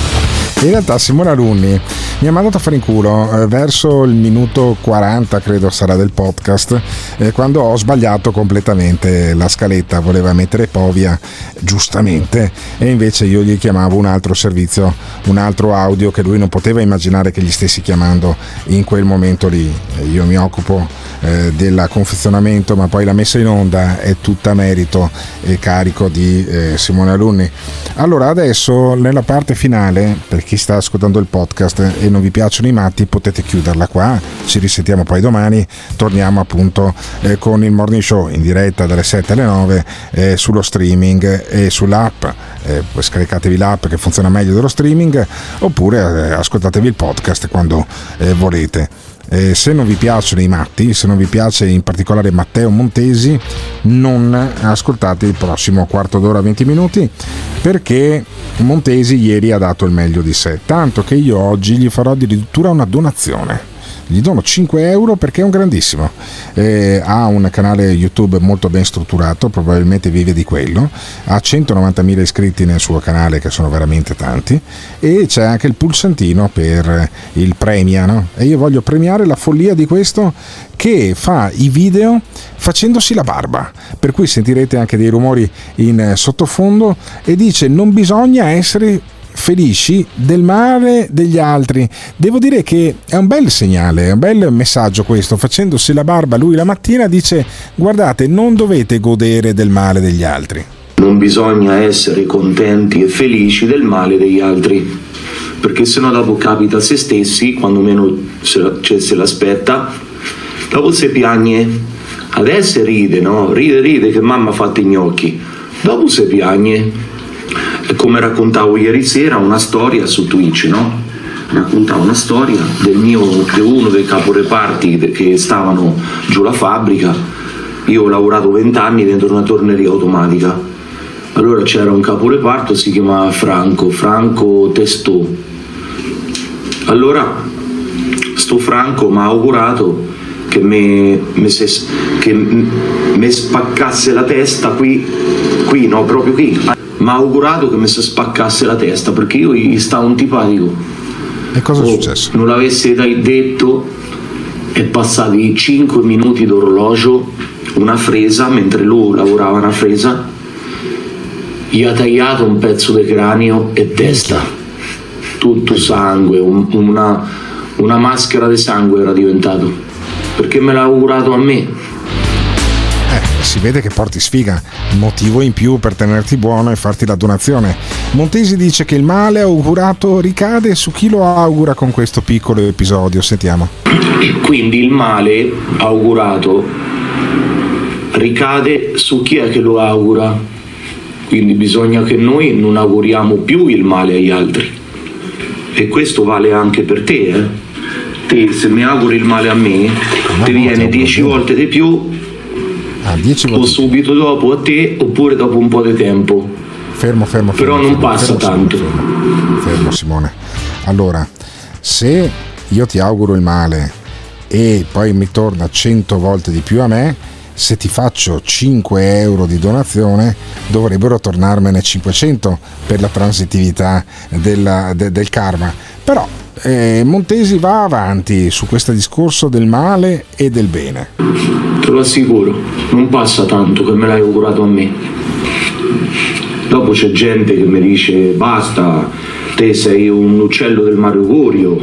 In realtà Simone Alunni mi ha mandato a fare in culo eh, verso il minuto 40 credo sarà del podcast eh, quando ho sbagliato completamente la scaletta voleva mettere Povia giustamente e invece io gli chiamavo un altro servizio un altro audio che lui non poteva immaginare che gli stessi chiamando in quel momento lì. Io mi occupo eh, del confezionamento, ma poi la messa in onda è tutta merito e carico di eh, Simone Alunni. Allora adesso nella parte finale, per chi sta ascoltando il podcast e non vi piacciono i matti, potete chiuderla qua, ci risentiamo poi domani, torniamo appunto eh, con il morning show in diretta dalle 7 alle 9 eh, sullo streaming e sull'app, eh, scaricatevi l'app che funziona meglio dello streaming oppure eh, ascoltatevi il podcast quando volete. Eh, se non vi piacciono i matti, se non vi piace in particolare Matteo Montesi, non ascoltate il prossimo quarto d'ora 20 minuti perché Montesi ieri ha dato il meglio di sé, tanto che io oggi gli farò addirittura una donazione gli dono 5 euro perché è un grandissimo. Eh, ha un canale YouTube molto ben strutturato, probabilmente vive di quello, ha 190.000 iscritti nel suo canale che sono veramente tanti e c'è anche il pulsantino per il premia. No? E io voglio premiare la follia di questo che fa i video facendosi la barba, per cui sentirete anche dei rumori in sottofondo e dice non bisogna essere felici del male degli altri. Devo dire che è un bel segnale, è un bel messaggio questo. Facendosi la barba lui la mattina dice guardate non dovete godere del male degli altri. Non bisogna essere contenti e felici del male degli altri, perché sennò dopo capita a se stessi, quando meno se, cioè, se l'aspetta, dopo si piagne. Adesso ride, no? Ride, ride che mamma ha fatto i gnocchi. Dopo si piagne come raccontavo ieri sera una storia su Twitch, no? Raccontavo una storia del mio, di uno dei caporeparti che stavano giù la fabbrica. Io ho lavorato vent'anni dentro una torneria automatica. Allora c'era un caporeparto, si chiamava Franco, Franco Testò. Allora, sto Franco mi ha augurato che mi, spaccasse la testa qui, qui no, proprio qui mi ha augurato che mi si spaccasse la testa perché io gli stavo antipatico. E cosa è oh, successo? Non l'avessi detto, è passati 5 minuti d'orologio, una fresa, mentre lui lavorava una fresa, gli ha tagliato un pezzo di cranio e testa, tutto sangue, un, una, una maschera di sangue era diventato, perché me l'ha augurato a me si vede che porti sfiga, motivo in più per tenerti buono e farti la donazione. Montesi dice che il male augurato ricade su chi lo augura con questo piccolo episodio. Sentiamo. Quindi il male augurato ricade su chi è che lo augura. Quindi bisogna che noi non auguriamo più il male agli altri. E questo vale anche per te, eh? Te se mi auguri il male a me, ti viene dieci volte di più Ah, 10 o subito dopo a te oppure dopo un po' di tempo. Fermo, fermo, fermo. Però non fermo, passa fermo, tanto. Fermo, fermo, Simone. Allora, se io ti auguro il male e poi mi torna 100 volte di più a me, se ti faccio 5 euro di donazione dovrebbero tornarmene 500 per la transitività della, de, del karma. Però eh, Montesi va avanti su questo discorso del male e del bene. Te lo assicuro, non passa tanto che me l'hai augurato a me. Dopo c'è gente che mi dice basta, te sei un uccello del Mario Gorio,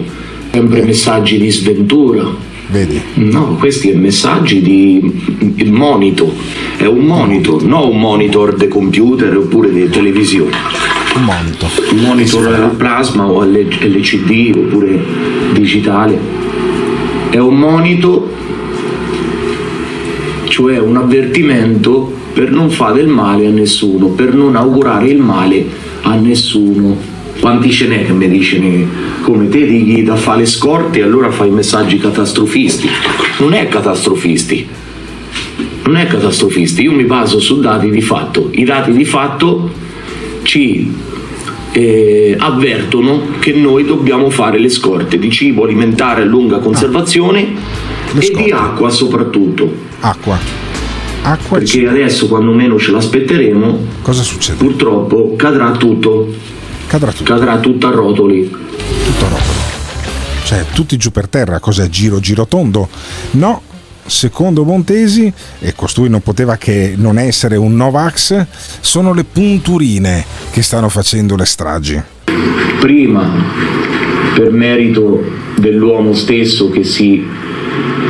sempre messaggi di sventura. Vedi? No, questi sono messaggi di il monito, è un monitor, non un monitor di computer oppure di televisione. Un monitor. Un monitor al plasma o LCD oppure digitale. È un monitor, cioè un avvertimento per non fare del male a nessuno, per non augurare il male a nessuno. Quanti ce n'è che mi dicono come te digli da fare le scorte e allora fai messaggi catastrofisti? Non è catastrofisti, non è catastrofisti, io mi baso su dati di fatto. I dati di fatto ci eh, avvertono che noi dobbiamo fare le scorte di cibo alimentare a lunga conservazione e di acqua soprattutto. Acqua. Acqua Perché adesso quando meno ce l'aspetteremo, cosa succede? Purtroppo cadrà tutto. Cadrà tutto. Cadrà tutto a rotoli. Tutto a rotoli. Cioè, tutti giù per terra, cos'è giro giro tondo? No, secondo Montesi, e costui non poteva che non essere un Novax, sono le punturine che stanno facendo le stragi. Prima, per merito dell'uomo stesso che si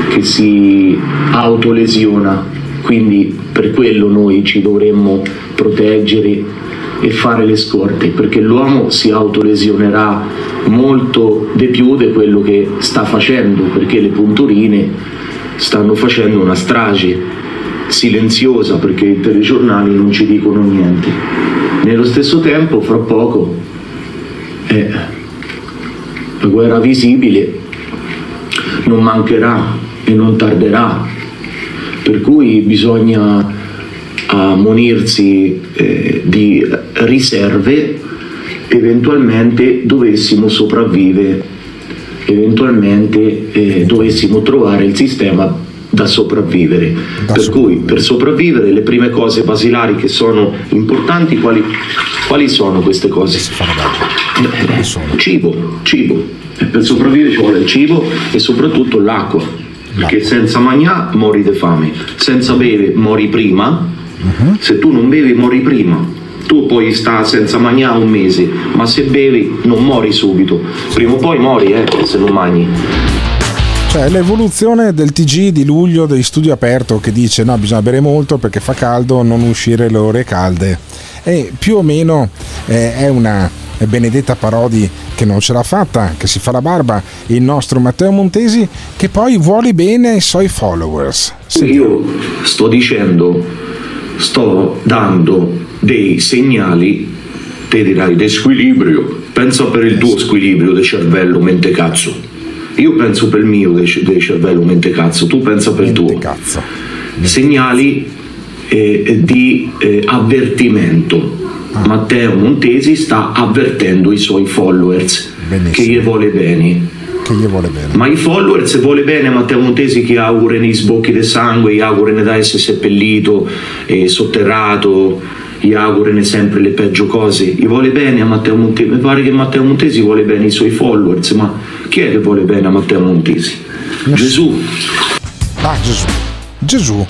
che si autolesiona, quindi per quello noi ci dovremmo proteggere e fare le scorte, perché l'uomo si autolesionerà molto di più di quello che sta facendo, perché le punturine stanno facendo una strage silenziosa perché i telegiornali non ci dicono niente. Nello stesso tempo, fra poco, eh, la guerra visibile non mancherà e non tarderà, per cui bisogna ammonirsi eh, di riserve eventualmente dovessimo sopravvivere, eventualmente eh, dovessimo trovare il sistema da sopravvivere. per cui per sopravvivere le prime cose basilari che sono importanti, quali, quali sono queste cose? Eh, cibo, cibo. E per sopravvivere ci vuole il cibo e soprattutto l'acqua. Perché senza mangiare mori di fame, senza bere mori prima, se tu non bevi mori prima. Tu puoi stare senza mangiare un mese, ma se bevi non mori subito. Prima o poi mori, eh, se non mangi. Cioè l'evoluzione del TG di luglio di studio aperto che dice no bisogna bere molto perché fa caldo, non uscire le ore calde. E più o meno eh, è una Benedetta Parodi che non ce l'ha fatta, che si fa la barba, il nostro Matteo Montesi che poi vuole bene ai suoi followers. Io sto dicendo, sto dando dei segnali, te dirai, di squilibrio. Pensa per il tuo squilibrio di cervello, mente cazzo. Io penso per il mio di cervello, mente cazzo, tu pensa per il tuo. Segnali eh, di eh, avvertimento. Matteo Montesi sta avvertendo i suoi followers che gli vuole bene. Che gli vuole bene. Ma i followers vuole bene a Matteo Montesi che augurano i sbocchi di sangue, gli augurano da essere seppellito, eh, sotterrato, gli augurano sempre le peggio cose. Gli vuole bene a Matteo Montesi. Mi pare che Matteo Montesi vuole bene i suoi followers, ma chi è che vuole bene a Matteo Montesi? Gesù. Ah, Gesù. Gesù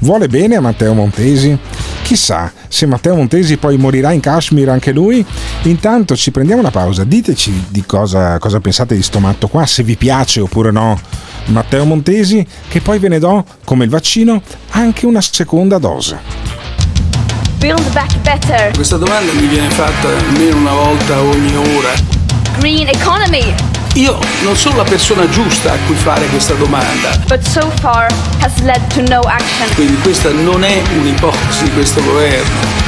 vuole bene a Matteo Montesi? Chissà se Matteo Montesi poi morirà in Kashmir anche lui. Intanto ci prendiamo una pausa. Diteci di cosa, cosa pensate di sto matto qua, se vi piace oppure no. Matteo Montesi, che poi ve ne do, come il vaccino, anche una seconda dose. Build back better. Questa domanda mi viene fatta almeno una volta ogni ora. Green economy. Io non sono la persona giusta a cui fare questa domanda. But so far has led to no action. Quindi questa non è un'ipotesi di questo governo.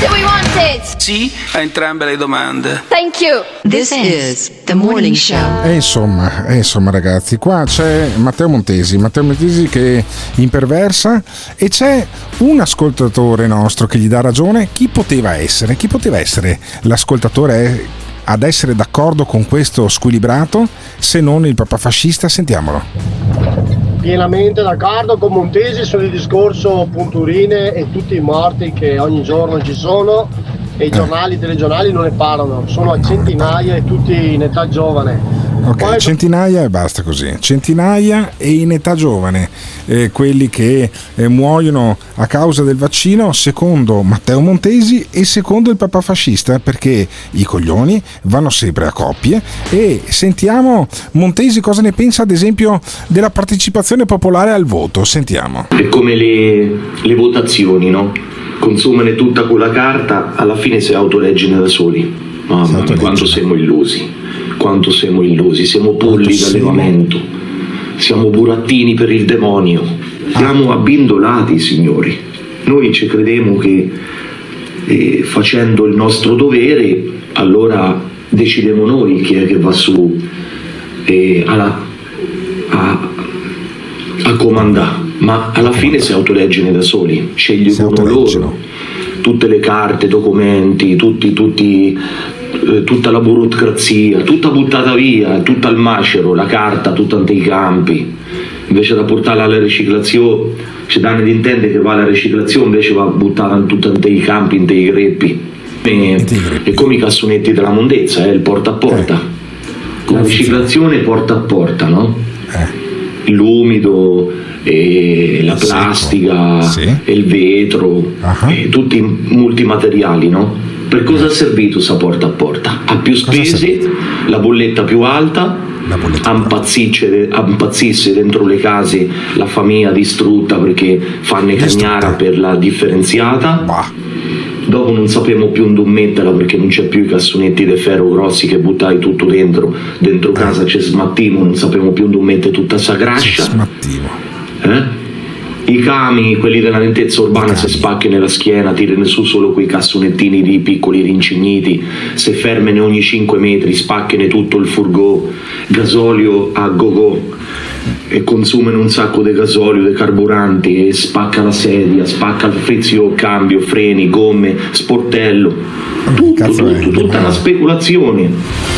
do we want it? Sì a entrambe le domande. Thank you. This is the morning show. E insomma, e insomma ragazzi, qua c'è Matteo Montesi, Matteo Montesi che imperversa e c'è un ascoltatore nostro che gli dà ragione. Chi poteva essere? Chi poteva essere l'ascoltatore ad essere d'accordo con questo squilibrato se non il papà fascista? Sentiamolo. Pienamente d'accordo con Montesi sul discorso punturine e tutti i morti che ogni giorno ci sono e i giornali, i telegiornali non ne parlano, sono a centinaia e tutti in età giovane. Ok, centinaia e basta così. Centinaia e in età giovane, eh, quelli che eh, muoiono a causa del vaccino, secondo Matteo Montesi e secondo il papà fascista, perché i coglioni vanno sempre a coppie. E sentiamo Montesi cosa ne pensa, ad esempio, della partecipazione popolare al voto. Sentiamo. È come le, le votazioni, no? Consumane tutta quella carta, alla fine si autoleggine da soli. Mamma mia, quanto siamo illusi, quanto siamo illusi, siamo polli d'allevamento, siamo burattini per il demonio, siamo abbindolati, signori. Noi ci crediamo che eh, facendo il nostro dovere, allora decidiamo noi chi è che va su eh, alla- a, a comandare, ma alla fine si autoleggono da soli, scegliono loro. Tutte le carte, documenti, tutti, tutti, eh, tutta la burocrazia, tutta buttata via, tutta al macero, la carta, tutta nei campi. invece di portarla alla riciclazione, ci danno di intendere che va alla riciclazione, invece va buttata in tutti i campi, in dei greppi. E, e come i cassonetti della mondezza, è il porta a porta. La riciclazione porta a porta, no? L'umido, e la plastica, e il vetro, e tutti i multimateriali, no? Per cosa ha servito sta porta a porta? A più spese, la bolletta più alta, impazzisce, impazzisse dentro le case la famiglia distrutta perché fanno cagnara per la differenziata. Dopo non sappiamo più dove metterla perché non c'è più i cassonetti di ferro grossi che buttai tutto dentro. Dentro casa c'è smattimo, non sappiamo più dove mettere tutta sta grascia. Eh? I cami, quelli della lentezza urbana, se spacchi nella schiena, tirano su solo quei cassonettini di piccoli rincigniti, se fermene ogni 5 metri, spacchene tutto il furgò, gasolio a go-go. E consumano un sacco di gasolio, di carburanti e spacca la sedia, spacca il frizio, cambio, freni, gomme, sportello, tutto, tutto, tutta una speculazione.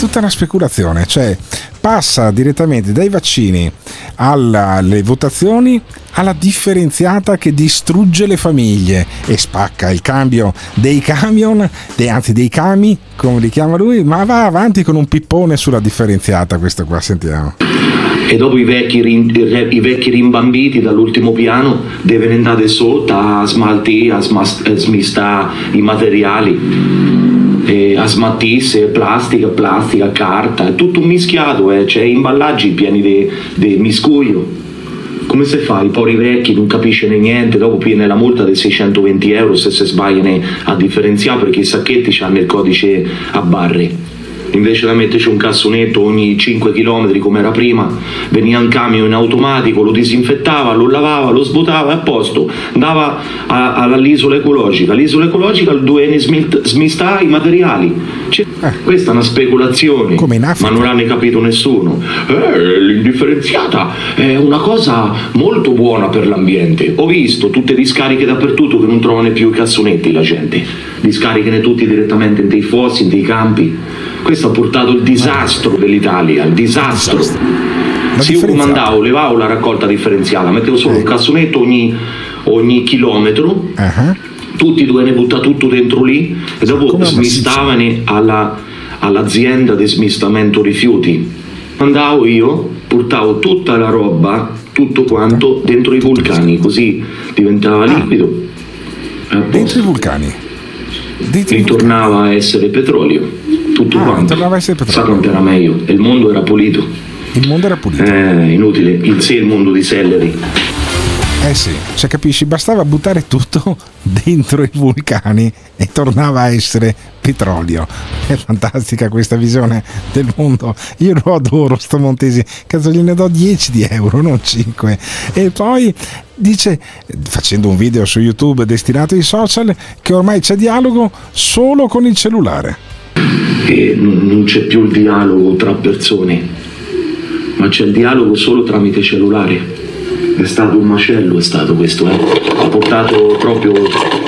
Tutta una speculazione, cioè passa direttamente dai vaccini alle votazioni alla differenziata che distrugge le famiglie e spacca il cambio dei camion, dei- anzi dei cami, come li chiama lui, ma va avanti con un pippone sulla differenziata, questo qua sentiamo. E dopo i vecchi, i vecchi rimbambiti dall'ultimo piano devono andare sotto a smaltire, a a smistare i materiali, e a smattisse, plastica, plastica, carta, è tutto mischiato, eh, c'è imballaggi pieni di miscuglio. Come se fa? I poveri vecchi non capiscono niente, dopo viene la multa di 620 euro se si sbagliano a differenziare perché i sacchetti hanno il codice a barre. Invece di metterci un cassonetto ogni 5 km come era prima, veniva un camion in automatico, lo disinfettava, lo lavava, lo svuotava e a posto. Andava a- a- all'isola ecologica. L'isola ecologica dove smistava i materiali. Cioè, Questa è una speculazione, ma non l'hanno capito nessuno. Eh, l'indifferenziata è una cosa molto buona per l'ambiente. Ho visto tutte discariche dappertutto che non trovano più i cassonetti la gente. Discaricano tutti direttamente in dei fossi, in dei campi. Questo ha portato il disastro dell'Italia, il disastro. Se io comandavo, levavo la raccolta differenziata, mettevo solo un cassonetto ogni, ogni chilometro, tutti dovevano buttare tutto dentro lì e dopo smistavano alla- all'azienda di smistamento rifiuti. Andavo io, portavo tutta la roba, tutto quanto dentro i vulcani, così diventava liquido. Dentro i vulcani. Ritornava a essere petrolio, tutto quanto. Sa quanto era meglio, e il mondo era pulito. Il mondo era pulito. Eh, inutile, in sé il mondo di Selleri. Eh sì, cioè capisci, bastava buttare tutto dentro i vulcani e tornava a essere petrolio. È fantastica questa visione del mondo. Io lo adoro sto Montesi, cazzo gliene do 10 di euro, non 5. E poi dice, facendo un video su YouTube destinato ai social, che ormai c'è dialogo solo con il cellulare. E non c'è più il dialogo tra persone, ma c'è il dialogo solo tramite cellulare. È stato un macello, è stato questo, eh. ha portato proprio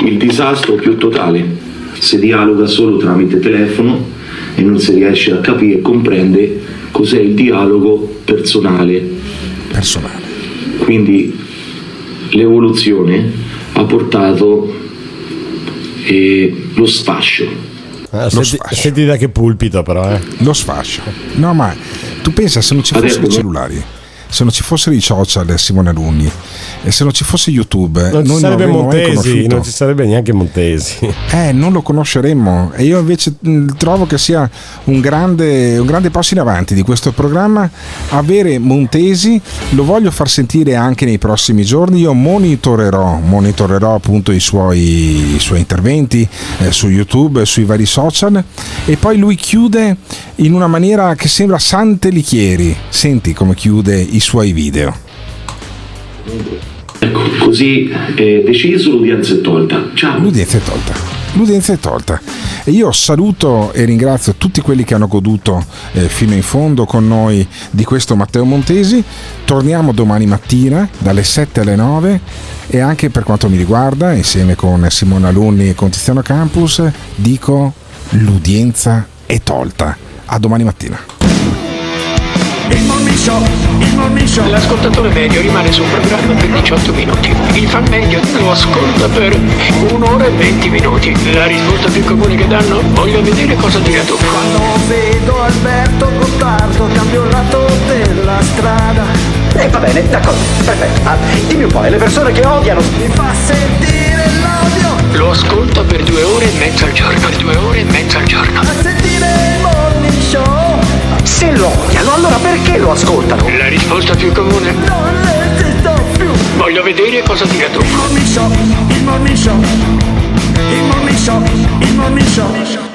il disastro più totale. Si dialoga solo tramite telefono e non si riesce a capire e comprendere cos'è il dialogo personale. Personale. Quindi l'evoluzione ha portato eh, lo sfascio. Ah, senti, senti da che pulpito però, eh. Lo sfascio. No, ma tu pensa se non ci fossero i cellulari, se non ci fossero i social, Simone Alunni, e se non ci fosse YouTube, Non ci non sarebbe mai Montesi, non ci sarebbe neanche Montesi. Eh, non lo conosceremmo e io invece mh, trovo che sia un grande, un grande passo in avanti di questo programma avere Montesi, lo voglio far sentire anche nei prossimi giorni, io monitorerò, monitorerò appunto i suoi, i suoi interventi eh, su YouTube, sui vari social e poi lui chiude in una maniera che sembra Sante Lichieri, senti come chiude i suoi video. Ecco, così è deciso, l'udienza è tolta. Ciao. L'udienza è tolta. L'udienza è tolta. E io saluto e ringrazio tutti quelli che hanno goduto eh, fino in fondo con noi di questo Matteo Montesi. Torniamo domani mattina dalle 7 alle 9 e anche per quanto mi riguarda, insieme con Simone Alunni e con Tiziano Campus, dico l'udienza è tolta. A domani mattina. Il morning show, il morning show. L'ascoltatore medio rimane sul programma per 18 minuti. Il fan medio lo ascolta per un'ora e 20 minuti. La risposta più comune che danno? Voglio vedere cosa dirà tu. Quando vedo Alberto Gottardo cambio il lato della strada. E va bene, d'accordo, perfetto. Ah, dimmi un po', e le persone che odiano. Mi fa sentire l'odio. Lo ascolta per due ore e mezza al giorno. Per due ore e mezza al giorno. A sentire. Se lo odiano, allora perché lo ascoltano? La risposta più comune? Non resisto più. Voglio vedere cosa dirà tu. Il morning show, il morning show. Il morning show, il morning show.